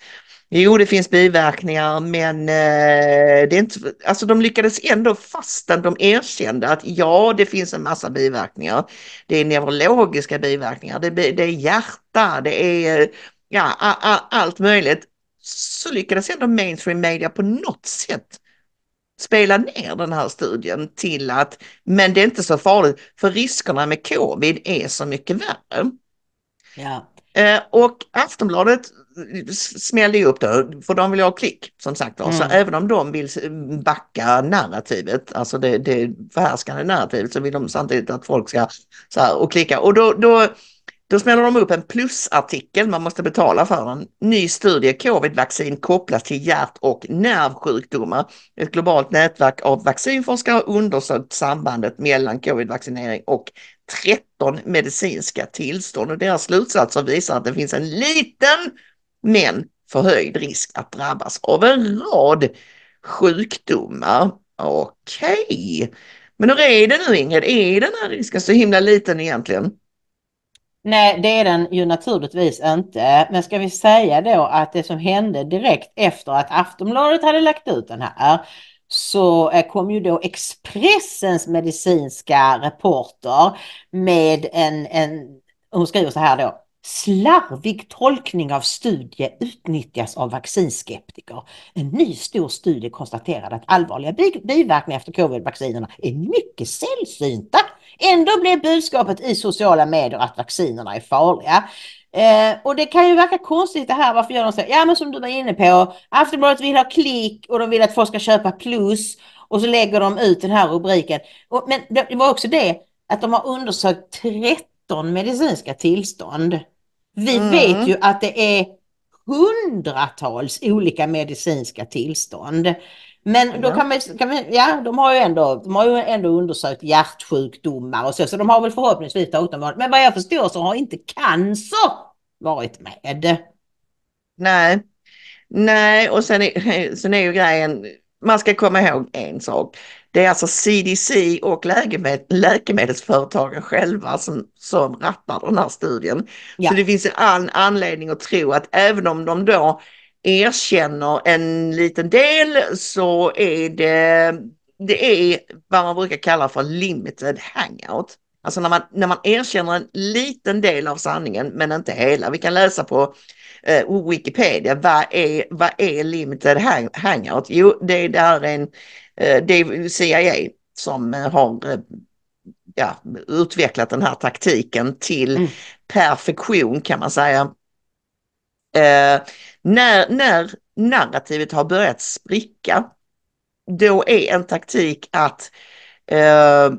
Jo, det finns biverkningar, men eh, det är inte, alltså de lyckades ändå fastän de erkände att ja, det finns en massa biverkningar. Det är neurologiska biverkningar, det, det är hjärta, det är ja, a, a, allt möjligt. Så lyckades ändå mainstream media på något sätt spela ner den här studien till att men det är inte så farligt för riskerna med covid är så mycket värre. Ja. Eh, och Aftonbladet smällde ju upp då, för de vill ha klick som sagt var. Så Mm. även om de vill backa narrativet, alltså det, det förhärskande narrativet, så vill de samtidigt att folk ska så här, och klicka. Och då, då, då smäller de upp en plusartikel, man måste betala för den. Ny studie, covid-vaccin kopplas till hjärt och nervsjukdomar. Ett globalt nätverk av vaccinforskare har undersökt sambandet mellan covid-vaccinering och 13 medicinska tillstånd och deras slutsatser visar att det finns en liten men förhöjd risk att drabbas av en rad sjukdomar. Okej, men hur är det nu Ingrid? Är den här risken så himla liten egentligen? Nej, det är den ju naturligtvis inte. Men ska vi säga då att det som hände direkt efter att Aftonbladet hade lagt ut den här så eh, kom ju då Expressens medicinska reporter med en, en hon skriver så här då. Slarvig tolkning av studie utnyttjas av vaccinskeptiker. En ny stor studie konstaterade att allvarliga biverkningar efter covid-vaccinerna är mycket sällsynta. Ändå blev budskapet i sociala medier att vaccinerna är farliga. Eh, och det kan ju verka konstigt det här, varför gör de så? Ja men som du var inne på, Aftonbladet vill ha klick och de vill att folk ska köpa plus och så lägger de ut den här rubriken. Och, men det det var också det att de har undersökt 13 medicinska tillstånd. Vi Mm. vet ju att det är hundratals olika medicinska tillstånd. Men då kan man, kan man, ja de har ju ändå, de har ju ändå undersökt hjärtsjukdomar och så, så de har väl förhoppningsvis tagit dem. Men vad jag förstår så har inte cancer varit med. Nej, nej och sen är, sen är ju grejen, man ska komma ihåg en sak. Det är alltså CDC och läkemed, läkemedelsföretagen själva som, som rattar den här studien. Ja. Så det finns en anledning att tro att även om de då erkänner en liten del så är det, det är vad man brukar kalla för limited hangout. Alltså när man, när man erkänner en liten del av sanningen men inte hela. Vi kan läsa på eh, Wikipedia, vad är, vad är limited hang, hangout? Jo, det är där en, eh, det är CIA som eh, har eh, ja, utvecklat den här taktiken till Mm. perfektion kan man säga. Eh, när, när narrativet har börjat spricka, då är en taktik att eh,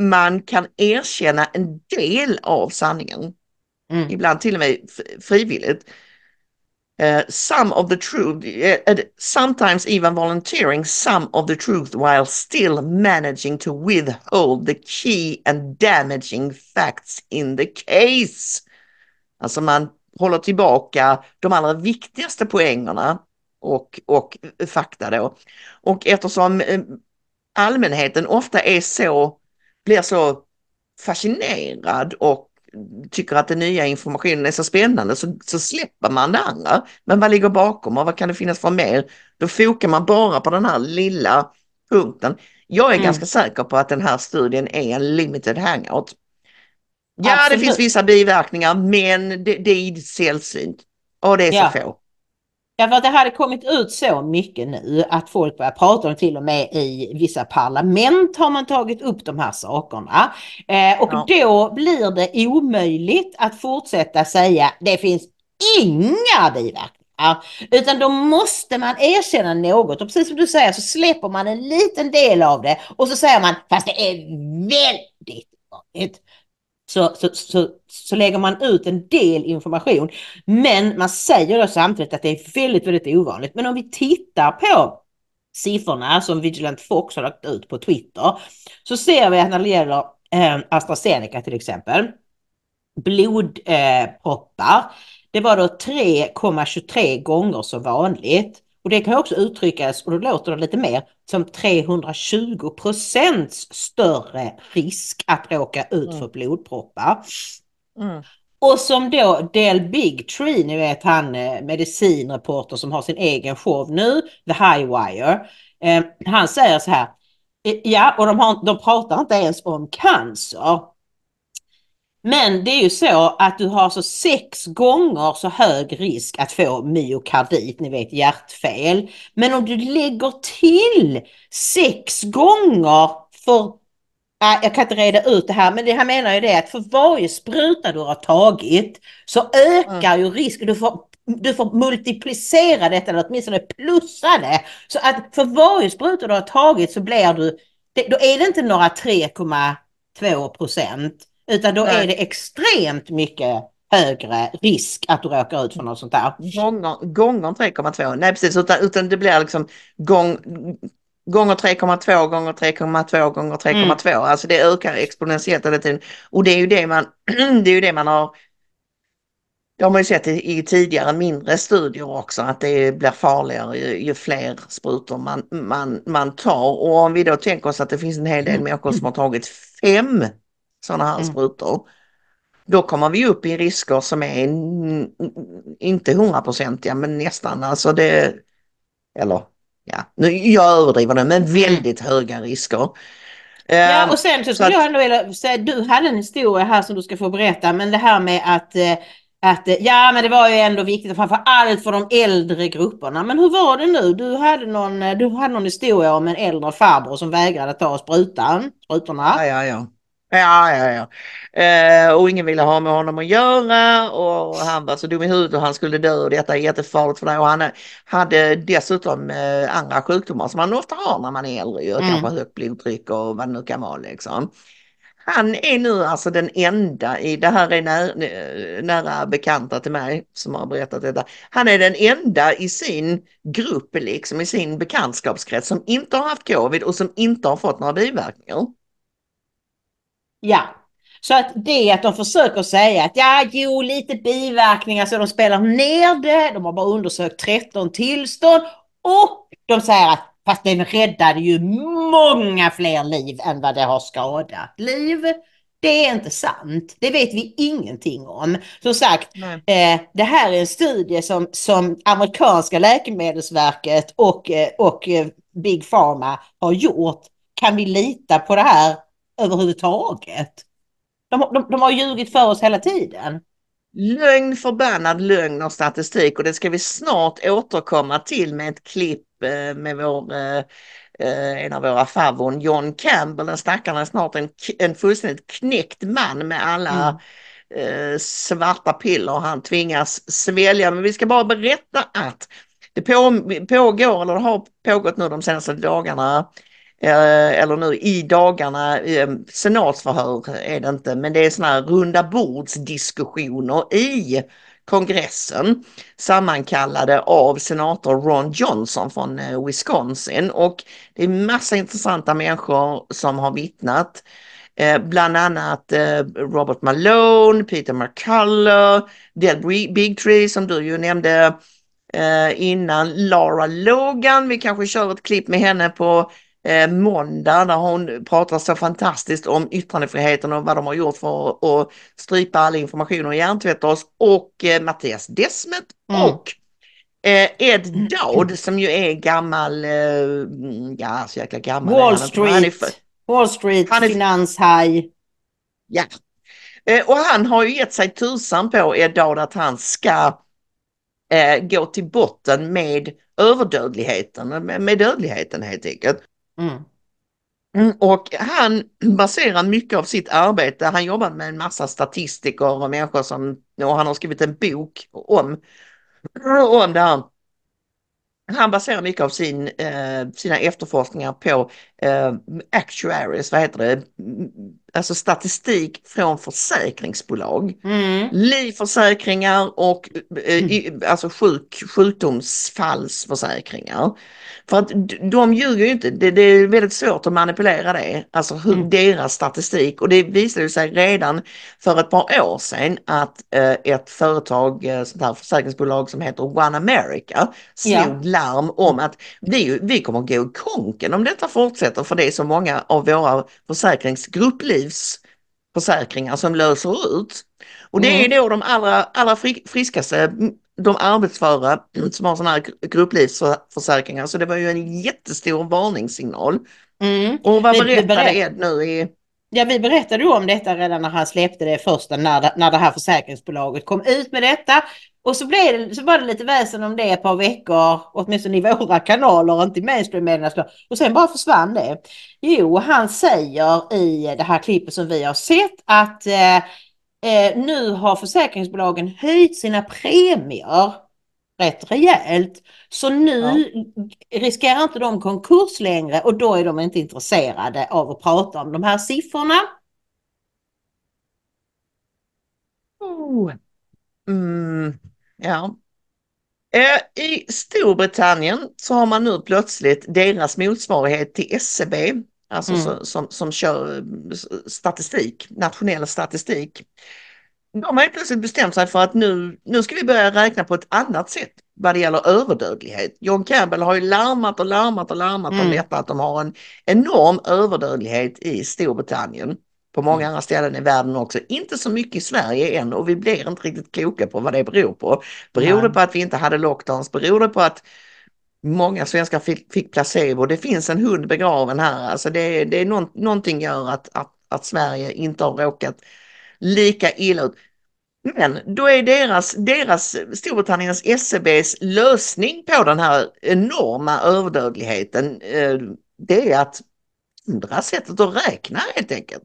man kan erkänna en del av sanningen Mm. ibland till och med frivilligt. Uh, some of the truth, uh, sometimes even volunteering some of the truth while still managing to withhold the key and damaging facts in the case. Alltså man håller tillbaka de allra viktigaste poängerna och, och fakta då. Och eftersom allmänheten ofta är så blir så fascinerad och tycker att den nya informationen är så spännande så, så släpper man det andra. Men vad ligger bakom och vad kan det finnas för mer? Då fokar man bara på den här lilla punkten. Jag är Mm. ganska säker på att den här studien är en limited hangout. Ja, det Absolut. finns vissa biverkningar, men det, det är sällsynt. Och det är så Ja. få. Ja, för att det hade kommit ut så mycket nu att folk börjar prata om till och med i vissa parlament har man tagit upp de här sakerna. Eh, och Ja. då blir det omöjligt att fortsätta säga det finns inga biverkningar. Utan då måste man erkänna något och precis som du säger så släpper man en liten del av det och så säger man fast det är väldigt vanligt. Så, så, så, så lägger man ut en del information. Men man säger då samtidigt att det är väldigt, väldigt ovanligt. Men om vi tittar på siffrorna som Vigilant Fox har lagt ut på Twitter så ser vi att när det gäller eh, AstraZeneca till exempel blodproppar det var då 3,23 gånger så vanligt. Och det kan också uttryckas, och då låter det lite mer, som 320 procents större risk att råka ut för blodproppar. Mm. Och som då Del Bigtree, ni vet han eh, medicinreporter som har sin egen show nu, The High Wire. Eh, han säger så här, ja och de, har, de pratar inte ens om cancer. Men det är ju så att du har så sex gånger så hög risk att få myokardit, ni vet hjärtfel. Men om du lägger till sex gånger för jag kan inte reda ut det här, men det här menar ju det att för varje spruta du har tagit så ökar ju risken. Du får, du får multiplicera detta eller åtminstone plussa det. Så att för varje spruta du har tagit så blir du, då är det inte några 3,2 procent utan då Nej. är det extremt mycket högre risk att du råkar ut för något sånt där. Gånger, gånger 3,2. Nej precis, utan, utan det blir liksom gång, gånger 3,2 gånger 3,2 gånger 3,2. Alltså det ökar exponentiellt hela tiden. Och det är ju det man, det är ju det man har det har man ju sett i, i tidigare mindre studier också att det blir farligare ju, ju fler sprutor man, man, man tar. Och om vi då tänker oss att det finns en hel del människor som har tagit fem sådana här Mm. sprutor. Då kommer vi upp i risker som är inte hundraprocentiga men nästan alltså det eller ja, nu jag överdriver det men väldigt höga risker. Ja, Ehm, och sen så så skulle jag ändå vilja säga, du hade en historia här som du ska få berätta, men det här med att, eh, att eh, ja men det var ju ändå viktigt, framför allt för de äldre grupperna. Men hur var det nu? Du hade någon, eh, du hade någon historia om en äldre farbror som vägrade ta sprutan, sprutorna. Ja, ja, ja. Ja, ja, ja. Eh, och ingen ville ha med honom att göra och han var så dum i huvudet och han skulle dö och detta är jättefarligt för dig. Och han hade dessutom eh, andra sjukdomar som man ofta har när man är äldre, ju, Mm. kanske högt blodtryck och vad det nu kan vara liksom. Han är nu alltså den enda i, det här är när, nära bekanta till mig som har berättat detta. Han är den enda i sin grupp, liksom i sin bekantskapskrets som inte har haft covid och som inte har fått några biverkningar. Ja. Så att det att de försöker säga att ja, jo, lite biverkningar så de spelar ner det. De har bara undersökt 13 tillstånd och de säger att fast den räddade ju många fler liv än vad det har skadat liv. Det är inte sant. Det vet vi ingenting om. Som sagt, eh, det här är en studie som, som amerikanska läkemedelsverket och, eh, och eh, Big Pharma har gjort. Kan vi lita på det här överhuvudtaget? De, de, de har ljugit för oss hela tiden. Lögn, förbannad lögn och statistik och det ska vi snart återkomma till med ett klipp eh, med vår, eh, eh, en av våra favon John Campbell. Den stackaren är snart en, en fullständigt knäckt man med alla eh, svarta piller han tvingas svälja. Men vi ska bara berätta att det på, pågår, eller det har pågått nu de senaste dagarna, Eh, eller nu i dagarna, eh, senatsförhör är det inte, men det är sådana här runda bordsdiskussioner i kongressen sammankallade av senator Ron Johnson från eh, Wisconsin och det är massa intressanta människor som har vittnat. Bland annat Robert Malone, Peter McCullough, Del Bigtree som du ju nämnde innan, Lara Logan. Vi kanske kör ett klipp med henne på eh, måndag där hon pratar så fantastiskt om yttrandefriheten och vad de har gjort för att, strypa all information och hjärntvätta oss och eh, Mattias Desmet Mm. och eh, Ed Dowd som ju är gammal, eh, ja så jäkla gammal. Wall Street, för- Wall Street, Han är- finanshaj. Ja. Eh, Och han har ju gett sig tusan på Ed Dowd att han ska eh, gå till botten med överdödligheten, med, med dödligheten helt enkelt. Mm. Mm, och han baserar mycket av sitt arbete, han jobbar med en massa statistiker och människor som, och han har skrivit en bok om, om det här. Han baserar mycket av sin, eh, sina efterforskningar på eh, actuaries, vad heter det, Mm, alltså statistik från försäkringsbolag. Mm. Livförsäkringar och eh, i, alltså sjuk, sjukdomsfallsförsäkringar. För att de ljuger ju inte, det, det är väldigt svårt att manipulera det, alltså hur, Mm. deras statistik. Och det visade sig redan för ett par år sedan att eh, ett företag, eh, sånt här försäkringsbolag som heter One America, slog Ja. larm om att vi, vi kommer gå i konken om detta fortsätter för det är så många av våra försäkringsgrupplivsförsäkringar som löser ut. Och det är då de allra, allra fri- friskaste, mm, de arbetsföra som har sådana här gru- grupplivsförsäkringar. Så det var ju en jättestor varningssignal. Mm. Och vad berättade berätt- Ed nu i... Ja, vi berättade ju om detta redan när han släppte det första, när, det- när det här försäkringsbolaget kom ut med detta. Och så, blev det, så var det lite väsen om det ett par veckor, åtminstone i våra kanaler, inte i mainstream-medierna. Och sen bara försvann det. Jo, han säger i det här klippet som vi har sett att eh, eh, nu har försäkringsbolagen höjt sina premier rätt rejält. Så nu riskerar inte de konkurs längre och då är de inte intresserade av att prata om de här siffrorna. Oh. Mm, ja. Eh, I Storbritannien så har man nu plötsligt deras motsvarighet till SCB, alltså Mm. så, som, som kör statistik, nationell statistik. De har ju plötsligt bestämt sig för att nu, nu ska vi börja räkna på ett annat sätt vad det gäller överdödlighet. John Campbell har ju larmat och larmat och larmat om Mm. detta att de har en enorm överdödlighet i Storbritannien. På många andra ställen i världen också. Inte så mycket i Sverige än och vi blir inte riktigt kloka på vad det beror på. Beror det Nej. på att vi inte hade lockdowns? Beror det på att många svenskar fick, fick placebo? Det finns en hund begraven här. Alltså det, det är någon, någonting gör att, att, att Sverige inte har råkat lika illa ut. Men då är deras, deras Storbritanniens SCBs lösning på den här enorma överdödligheten, eh, det är att ändra sättet att räkna helt enkelt.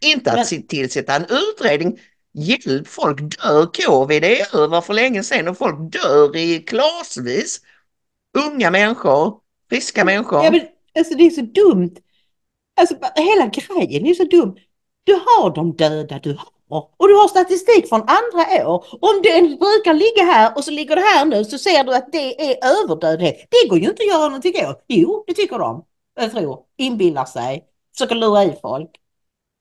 Inte att Men- tillsätta en utredning. Hjälp, folk dör, covid det är över för länge sedan och folk dör i klasvis. Unga människor, friska människor. Ja, men, alltså, det är så dumt. Alltså, hela grejen är så dum. Du har de döda du har och du har statistik från andra år. Om den brukar ligga här och så ligger det här nu så ser du att det är överdödlighet. Det går ju inte att göra någonting åt. Jo, det tycker de. Jag tror. Inbillar sig. Försöker lura i folk.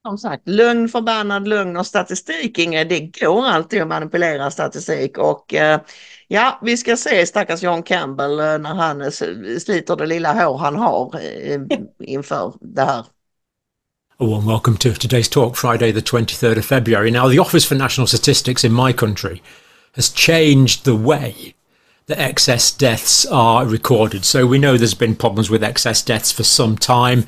Som sagt, lögn, förbannad lögn och statistik, Ingrid, det går alltid att manipulera statistik och eh, ja, vi ska se stackars John Campbell eh, när han sliter det lilla hår han har eh, inför det här. A warm welcome to today's talk, Friday, the 23rd of February. Now, the Office for National Statistics in my country has changed the way that excess deaths are recorded. So we know there's been problems with excess deaths for some time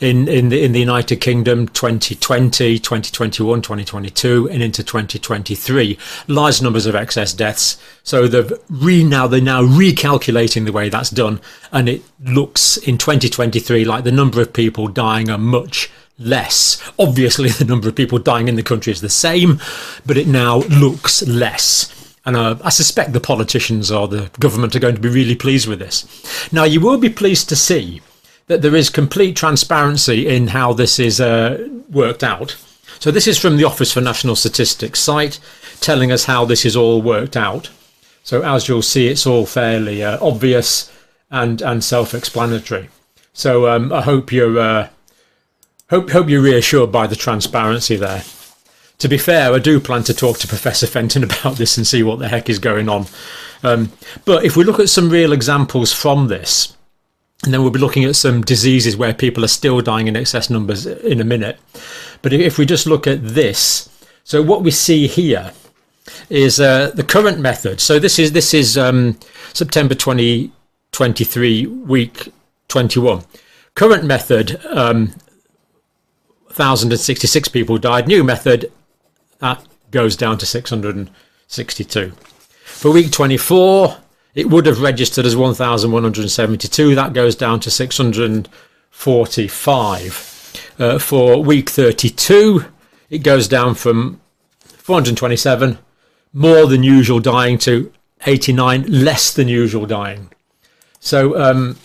in, in, the, in the United Kingdom 2020, 2021, 2022, and into 2023. Large numbers of excess deaths. So they've re now they're now recalculating the way that's done, and it looks in 2023 like the number of people dying are much less. Obviously, the number of people dying in the country is the same, but it now looks less. And uh, I suspect the politicians or the government are going to be really pleased with this. Now, you will be pleased to see that there is complete transparency in how this is uh, worked out. So, this is from the Office for National Statistics site telling us how this is all worked out. So, as you'll see, it's all fairly uh, obvious and, and self explanatory. So, um, I hope you're. Hope, hope you're reassured by the transparency there. To be fair, I do plan to talk to Professor Fenton about this and see what the heck is going on. Um, but if we look at some real examples from this, And then we'll be looking at some diseases where people are still dying in excess numbers in a minute. But if we just look at this, so what we see here is uh, the current method. So this is this is um, September 2023, week 21. Current method, um, 1,066 people died. New method, that goes down to 662. For week 24, it would have registered as 1,172. That goes down to 645. Uh, for week 32, it goes down from 427, more than usual dying, to 89, less than usual dying. So, um,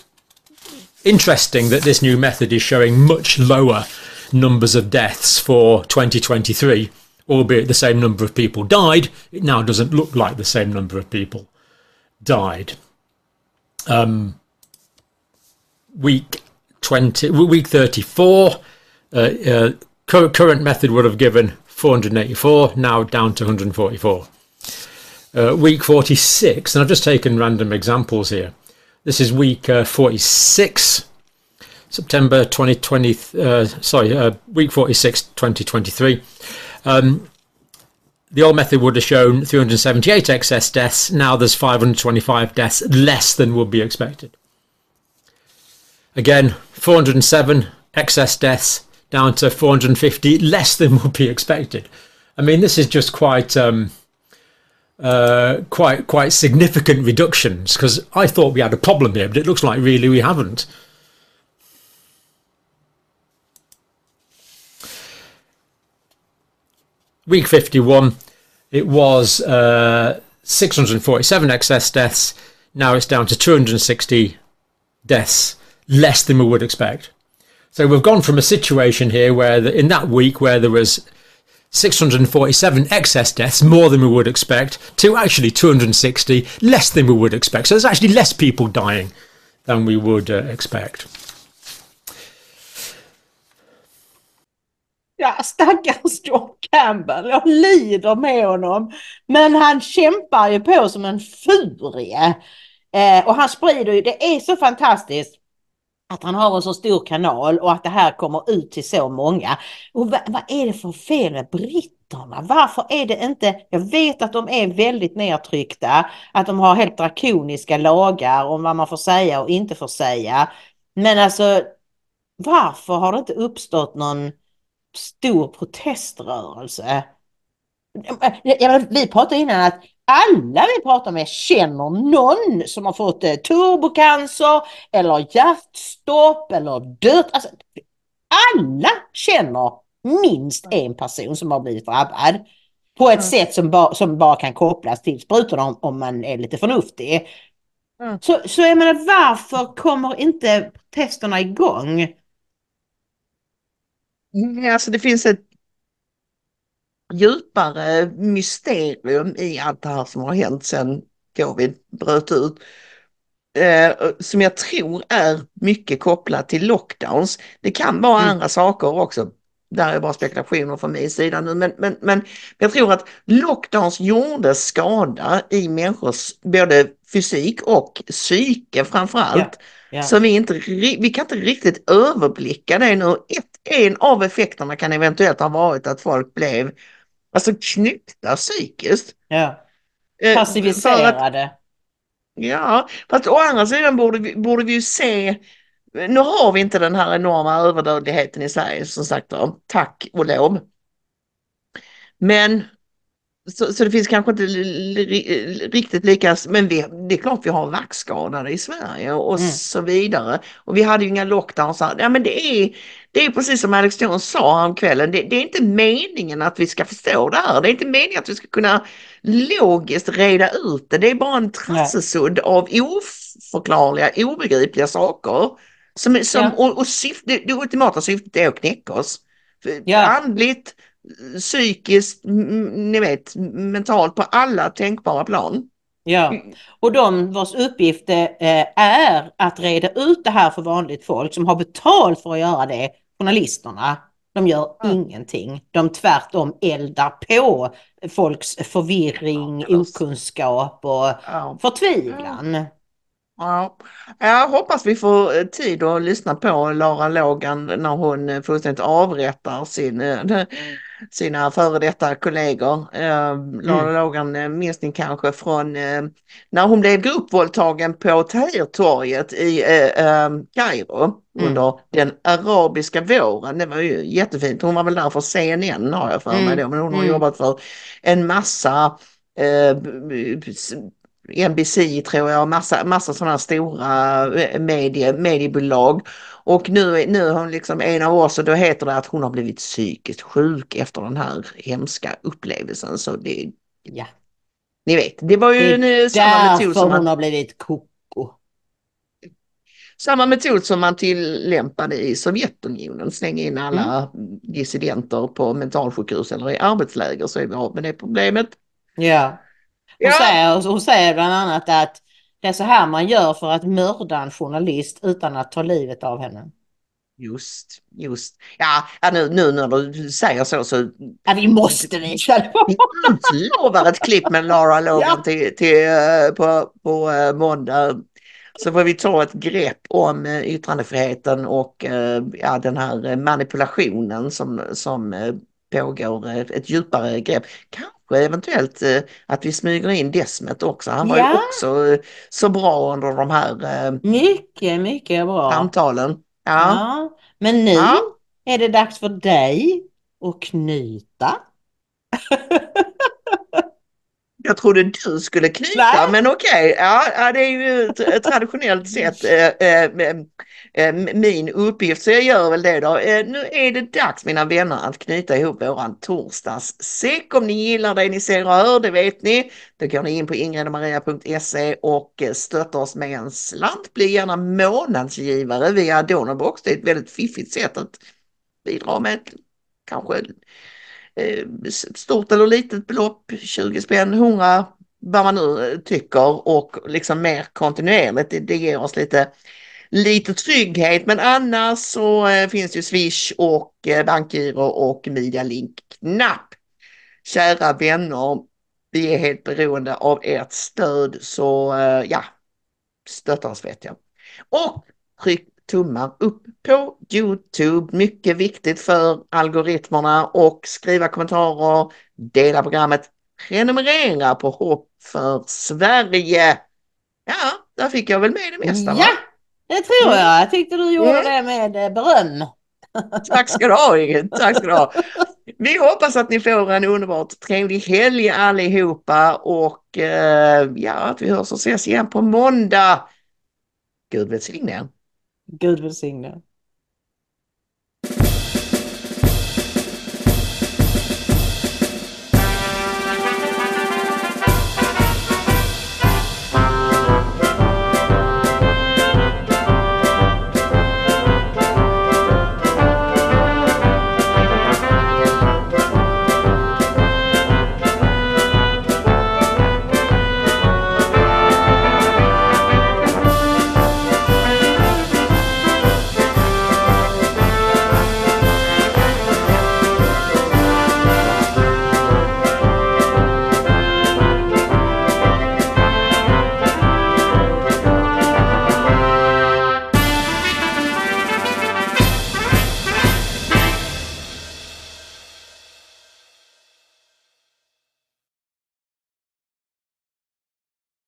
interesting that this new method is showing much lower numbers of deaths for 2023, albeit the same number of people died. It now doesn't look like the same number of people died. Um, week 20, week 34, uh, uh, cur- current method would have given 484, now down to 144. Uh, week 46, and I've just taken random examples here. This is week uh, 46, September 2020, uh, sorry, uh, week 46, 2023. Um, the old method would have shown 378 excess deaths. Now there's 525 deaths less than would be expected. Again, 407 excess deaths down to 450 less than would be expected. I mean, this is just quite um, uh, quite quite significant reductions because I thought we had a problem here, but it looks like really we haven't. Week 51, it was uh, 647 excess deaths. Now it's down to 260 deaths, less than we would expect. So we've gone from a situation here where the, in that week where there was 647 excess deaths, more than we would expect, to actually 260, less than we would expect. So there's actually less people dying than we would uh, expect. Ja, stackars John Campbell. Jag lider med honom. Men han kämpar ju på som en furie. Eh, och han sprider ju, det är så fantastiskt att han har en så stor kanal och att det här kommer ut till så många. Och vad, vad är det för fel med britterna? Varför är det inte, jag vet att de är väldigt nedtryckta, att de har helt drakoniska lagar om vad man får säga och inte får säga. Men alltså, varför har det inte uppstått någon stor proteströrelse? Vi pratade innan att alla vi pratar med känner någon som har fått eh, turbocancer eller hjärtstopp eller dött. Alltså, alla känner minst en person som har blivit drabbad. På ett Mm. sätt som, ba, som bara kan kopplas till sprutorna om, om man är lite förnuftig. Mm. Så, så jag menar varför kommer inte testerna igång? Ja, Alltså det finns ett djupare mysterium i allt det här som har hänt sedan covid bröt ut. Eh, som jag tror är mycket kopplat till lockdowns. Det kan vara Mm. andra saker också. Där är bara spekulationer från min sida nu. Men, men, men jag tror att lockdowns gjorde skada i människors både fysik och psyke framförallt. Ja. Så vi, inte, vi kan inte riktigt överblicka det nu. En av effekterna kan eventuellt ha varit att folk blev alltså knyckta psykiskt. Ja. Eh, att- Passiviserade. Ja, fast å andra sidan borde vi, borde vi ju se, nu har vi inte den här enorma överdödligheten i Sverige som sagt var, tack och lov. Men så, så det finns kanske inte riktigt lika, men vi, det är klart vi har vaxskadade i Sverige och Mm. så vidare. Och vi hade ju inga lockdowns. Ja men det är, det är precis som Alex Jones sa häromkvällen, det, det är inte meningen att vi ska förstå det här. Det är inte meningen att vi ska kunna logiskt reda ut det. Det är bara en trassesudd av oförklarliga, obegripliga saker. Som, som, Ja. och, och syft, det, det ultimata syftet är att knäcka oss. Ja. Andligt, psykiskt, ni vet, mentalt på alla tänkbara plan. Ja, och de vars uppgift eh, är att reda ut det här för vanligt folk som har betalt för att göra det, journalisterna, de gör ingenting. De tvärtom eldar på folks förvirring, okunskap och förtvivlan. Ja, jag hoppas vi får eh, tid att lyssna på Lara Logan när hon eh, fullständigt avrättar sin, eh, sina före detta kollegor. Eh, Lara Mm. Logan minns ni kanske från när hon blev gruppvåldtagen på Tahrirtorget i eh, eh, Kairo Mm. under den arabiska våren. Det var ju jättefint. Hon var väl där för CNN har jag för mig Mm. då, men hon har Mm. jobbat för en massa eh, NBC tror jag, massa, massa sådana stora eh, medie, mediebolag. Och nu, nu är hon liksom en av oss och då heter det att hon har blivit psykiskt sjuk efter den här hemska upplevelsen. Så det, Ja. ni vet, det var ju en, eh, samma metod som hon har blivit koko. samma metod som man tillämpade i Sovjetunionen. Släng in alla dissidenter på mentalsjukhus eller i arbetsläger så är vi av med det problemet. Ja. Hon, Ja. säger, hon säger bland annat att det är så här man gör för att mörda en journalist utan att ta livet av henne. Just, just. Ja, nu, nu när du säger så så Ja, vi måste visa det. Vi utlovar ett klipp med Lara Logan Ja. till, till, eh, på, på eh, måndag. Så får vi ta ett grepp om eh, yttrandefriheten och ja, den här manipulationen som, som pågår. Ett djupare grepp. Kanske eventuellt eh, att vi smyger in Desmet också. Han var ju Ja. också eh, så bra under de här eh, Mycket, mycket bra. samtalen. Ja. Ja. Men nu Ja. är det dags för dig att knyta. Jag trodde du skulle knyta, Nej. men okej. Ja, ja, det är ju traditionellt sett eh, eh, eh, min uppgift, så jag gör väl det då. Nu är det dags mina vänner att knyta ihop våran torsdagssäck. Om ni gillar det ni ser och hör, det vet ni. Då går ni in på ingredomaria.se och stöttar oss med en slant. Bli gärna månadsgivare via Donorbox. Det är ett väldigt fiffigt sätt att bidra med kanske Eh, stort eller litet belopp, 20 spänn, 100, vad man nu eh, tycker och liksom mer kontinuerligt. Det, det ger oss lite, lite trygghet men annars så eh, finns det ju Swish och bankgiro och Medialink-knapp. Kära vänner, vi är helt beroende av ert stöd så ja, stötta oss vet jag. Och tryck tummar upp på Youtube. Mycket viktigt för algoritmerna och skriva kommentarer, dela programmet, prenumerera på Hopp för Sverige. Ja, där fick jag väl med det mesta. va? Ja, det tror Mm. jag. Jag tyckte du gjorde Mm. det med eh, beröm. Tack ska du ha Ingrid, tack ska du ha. Vi hoppas att ni får en underbart trevlig helg allihopa och eh, ja, att vi hörs och ses igen på måndag. Gud välsigne er. Gud välsigne.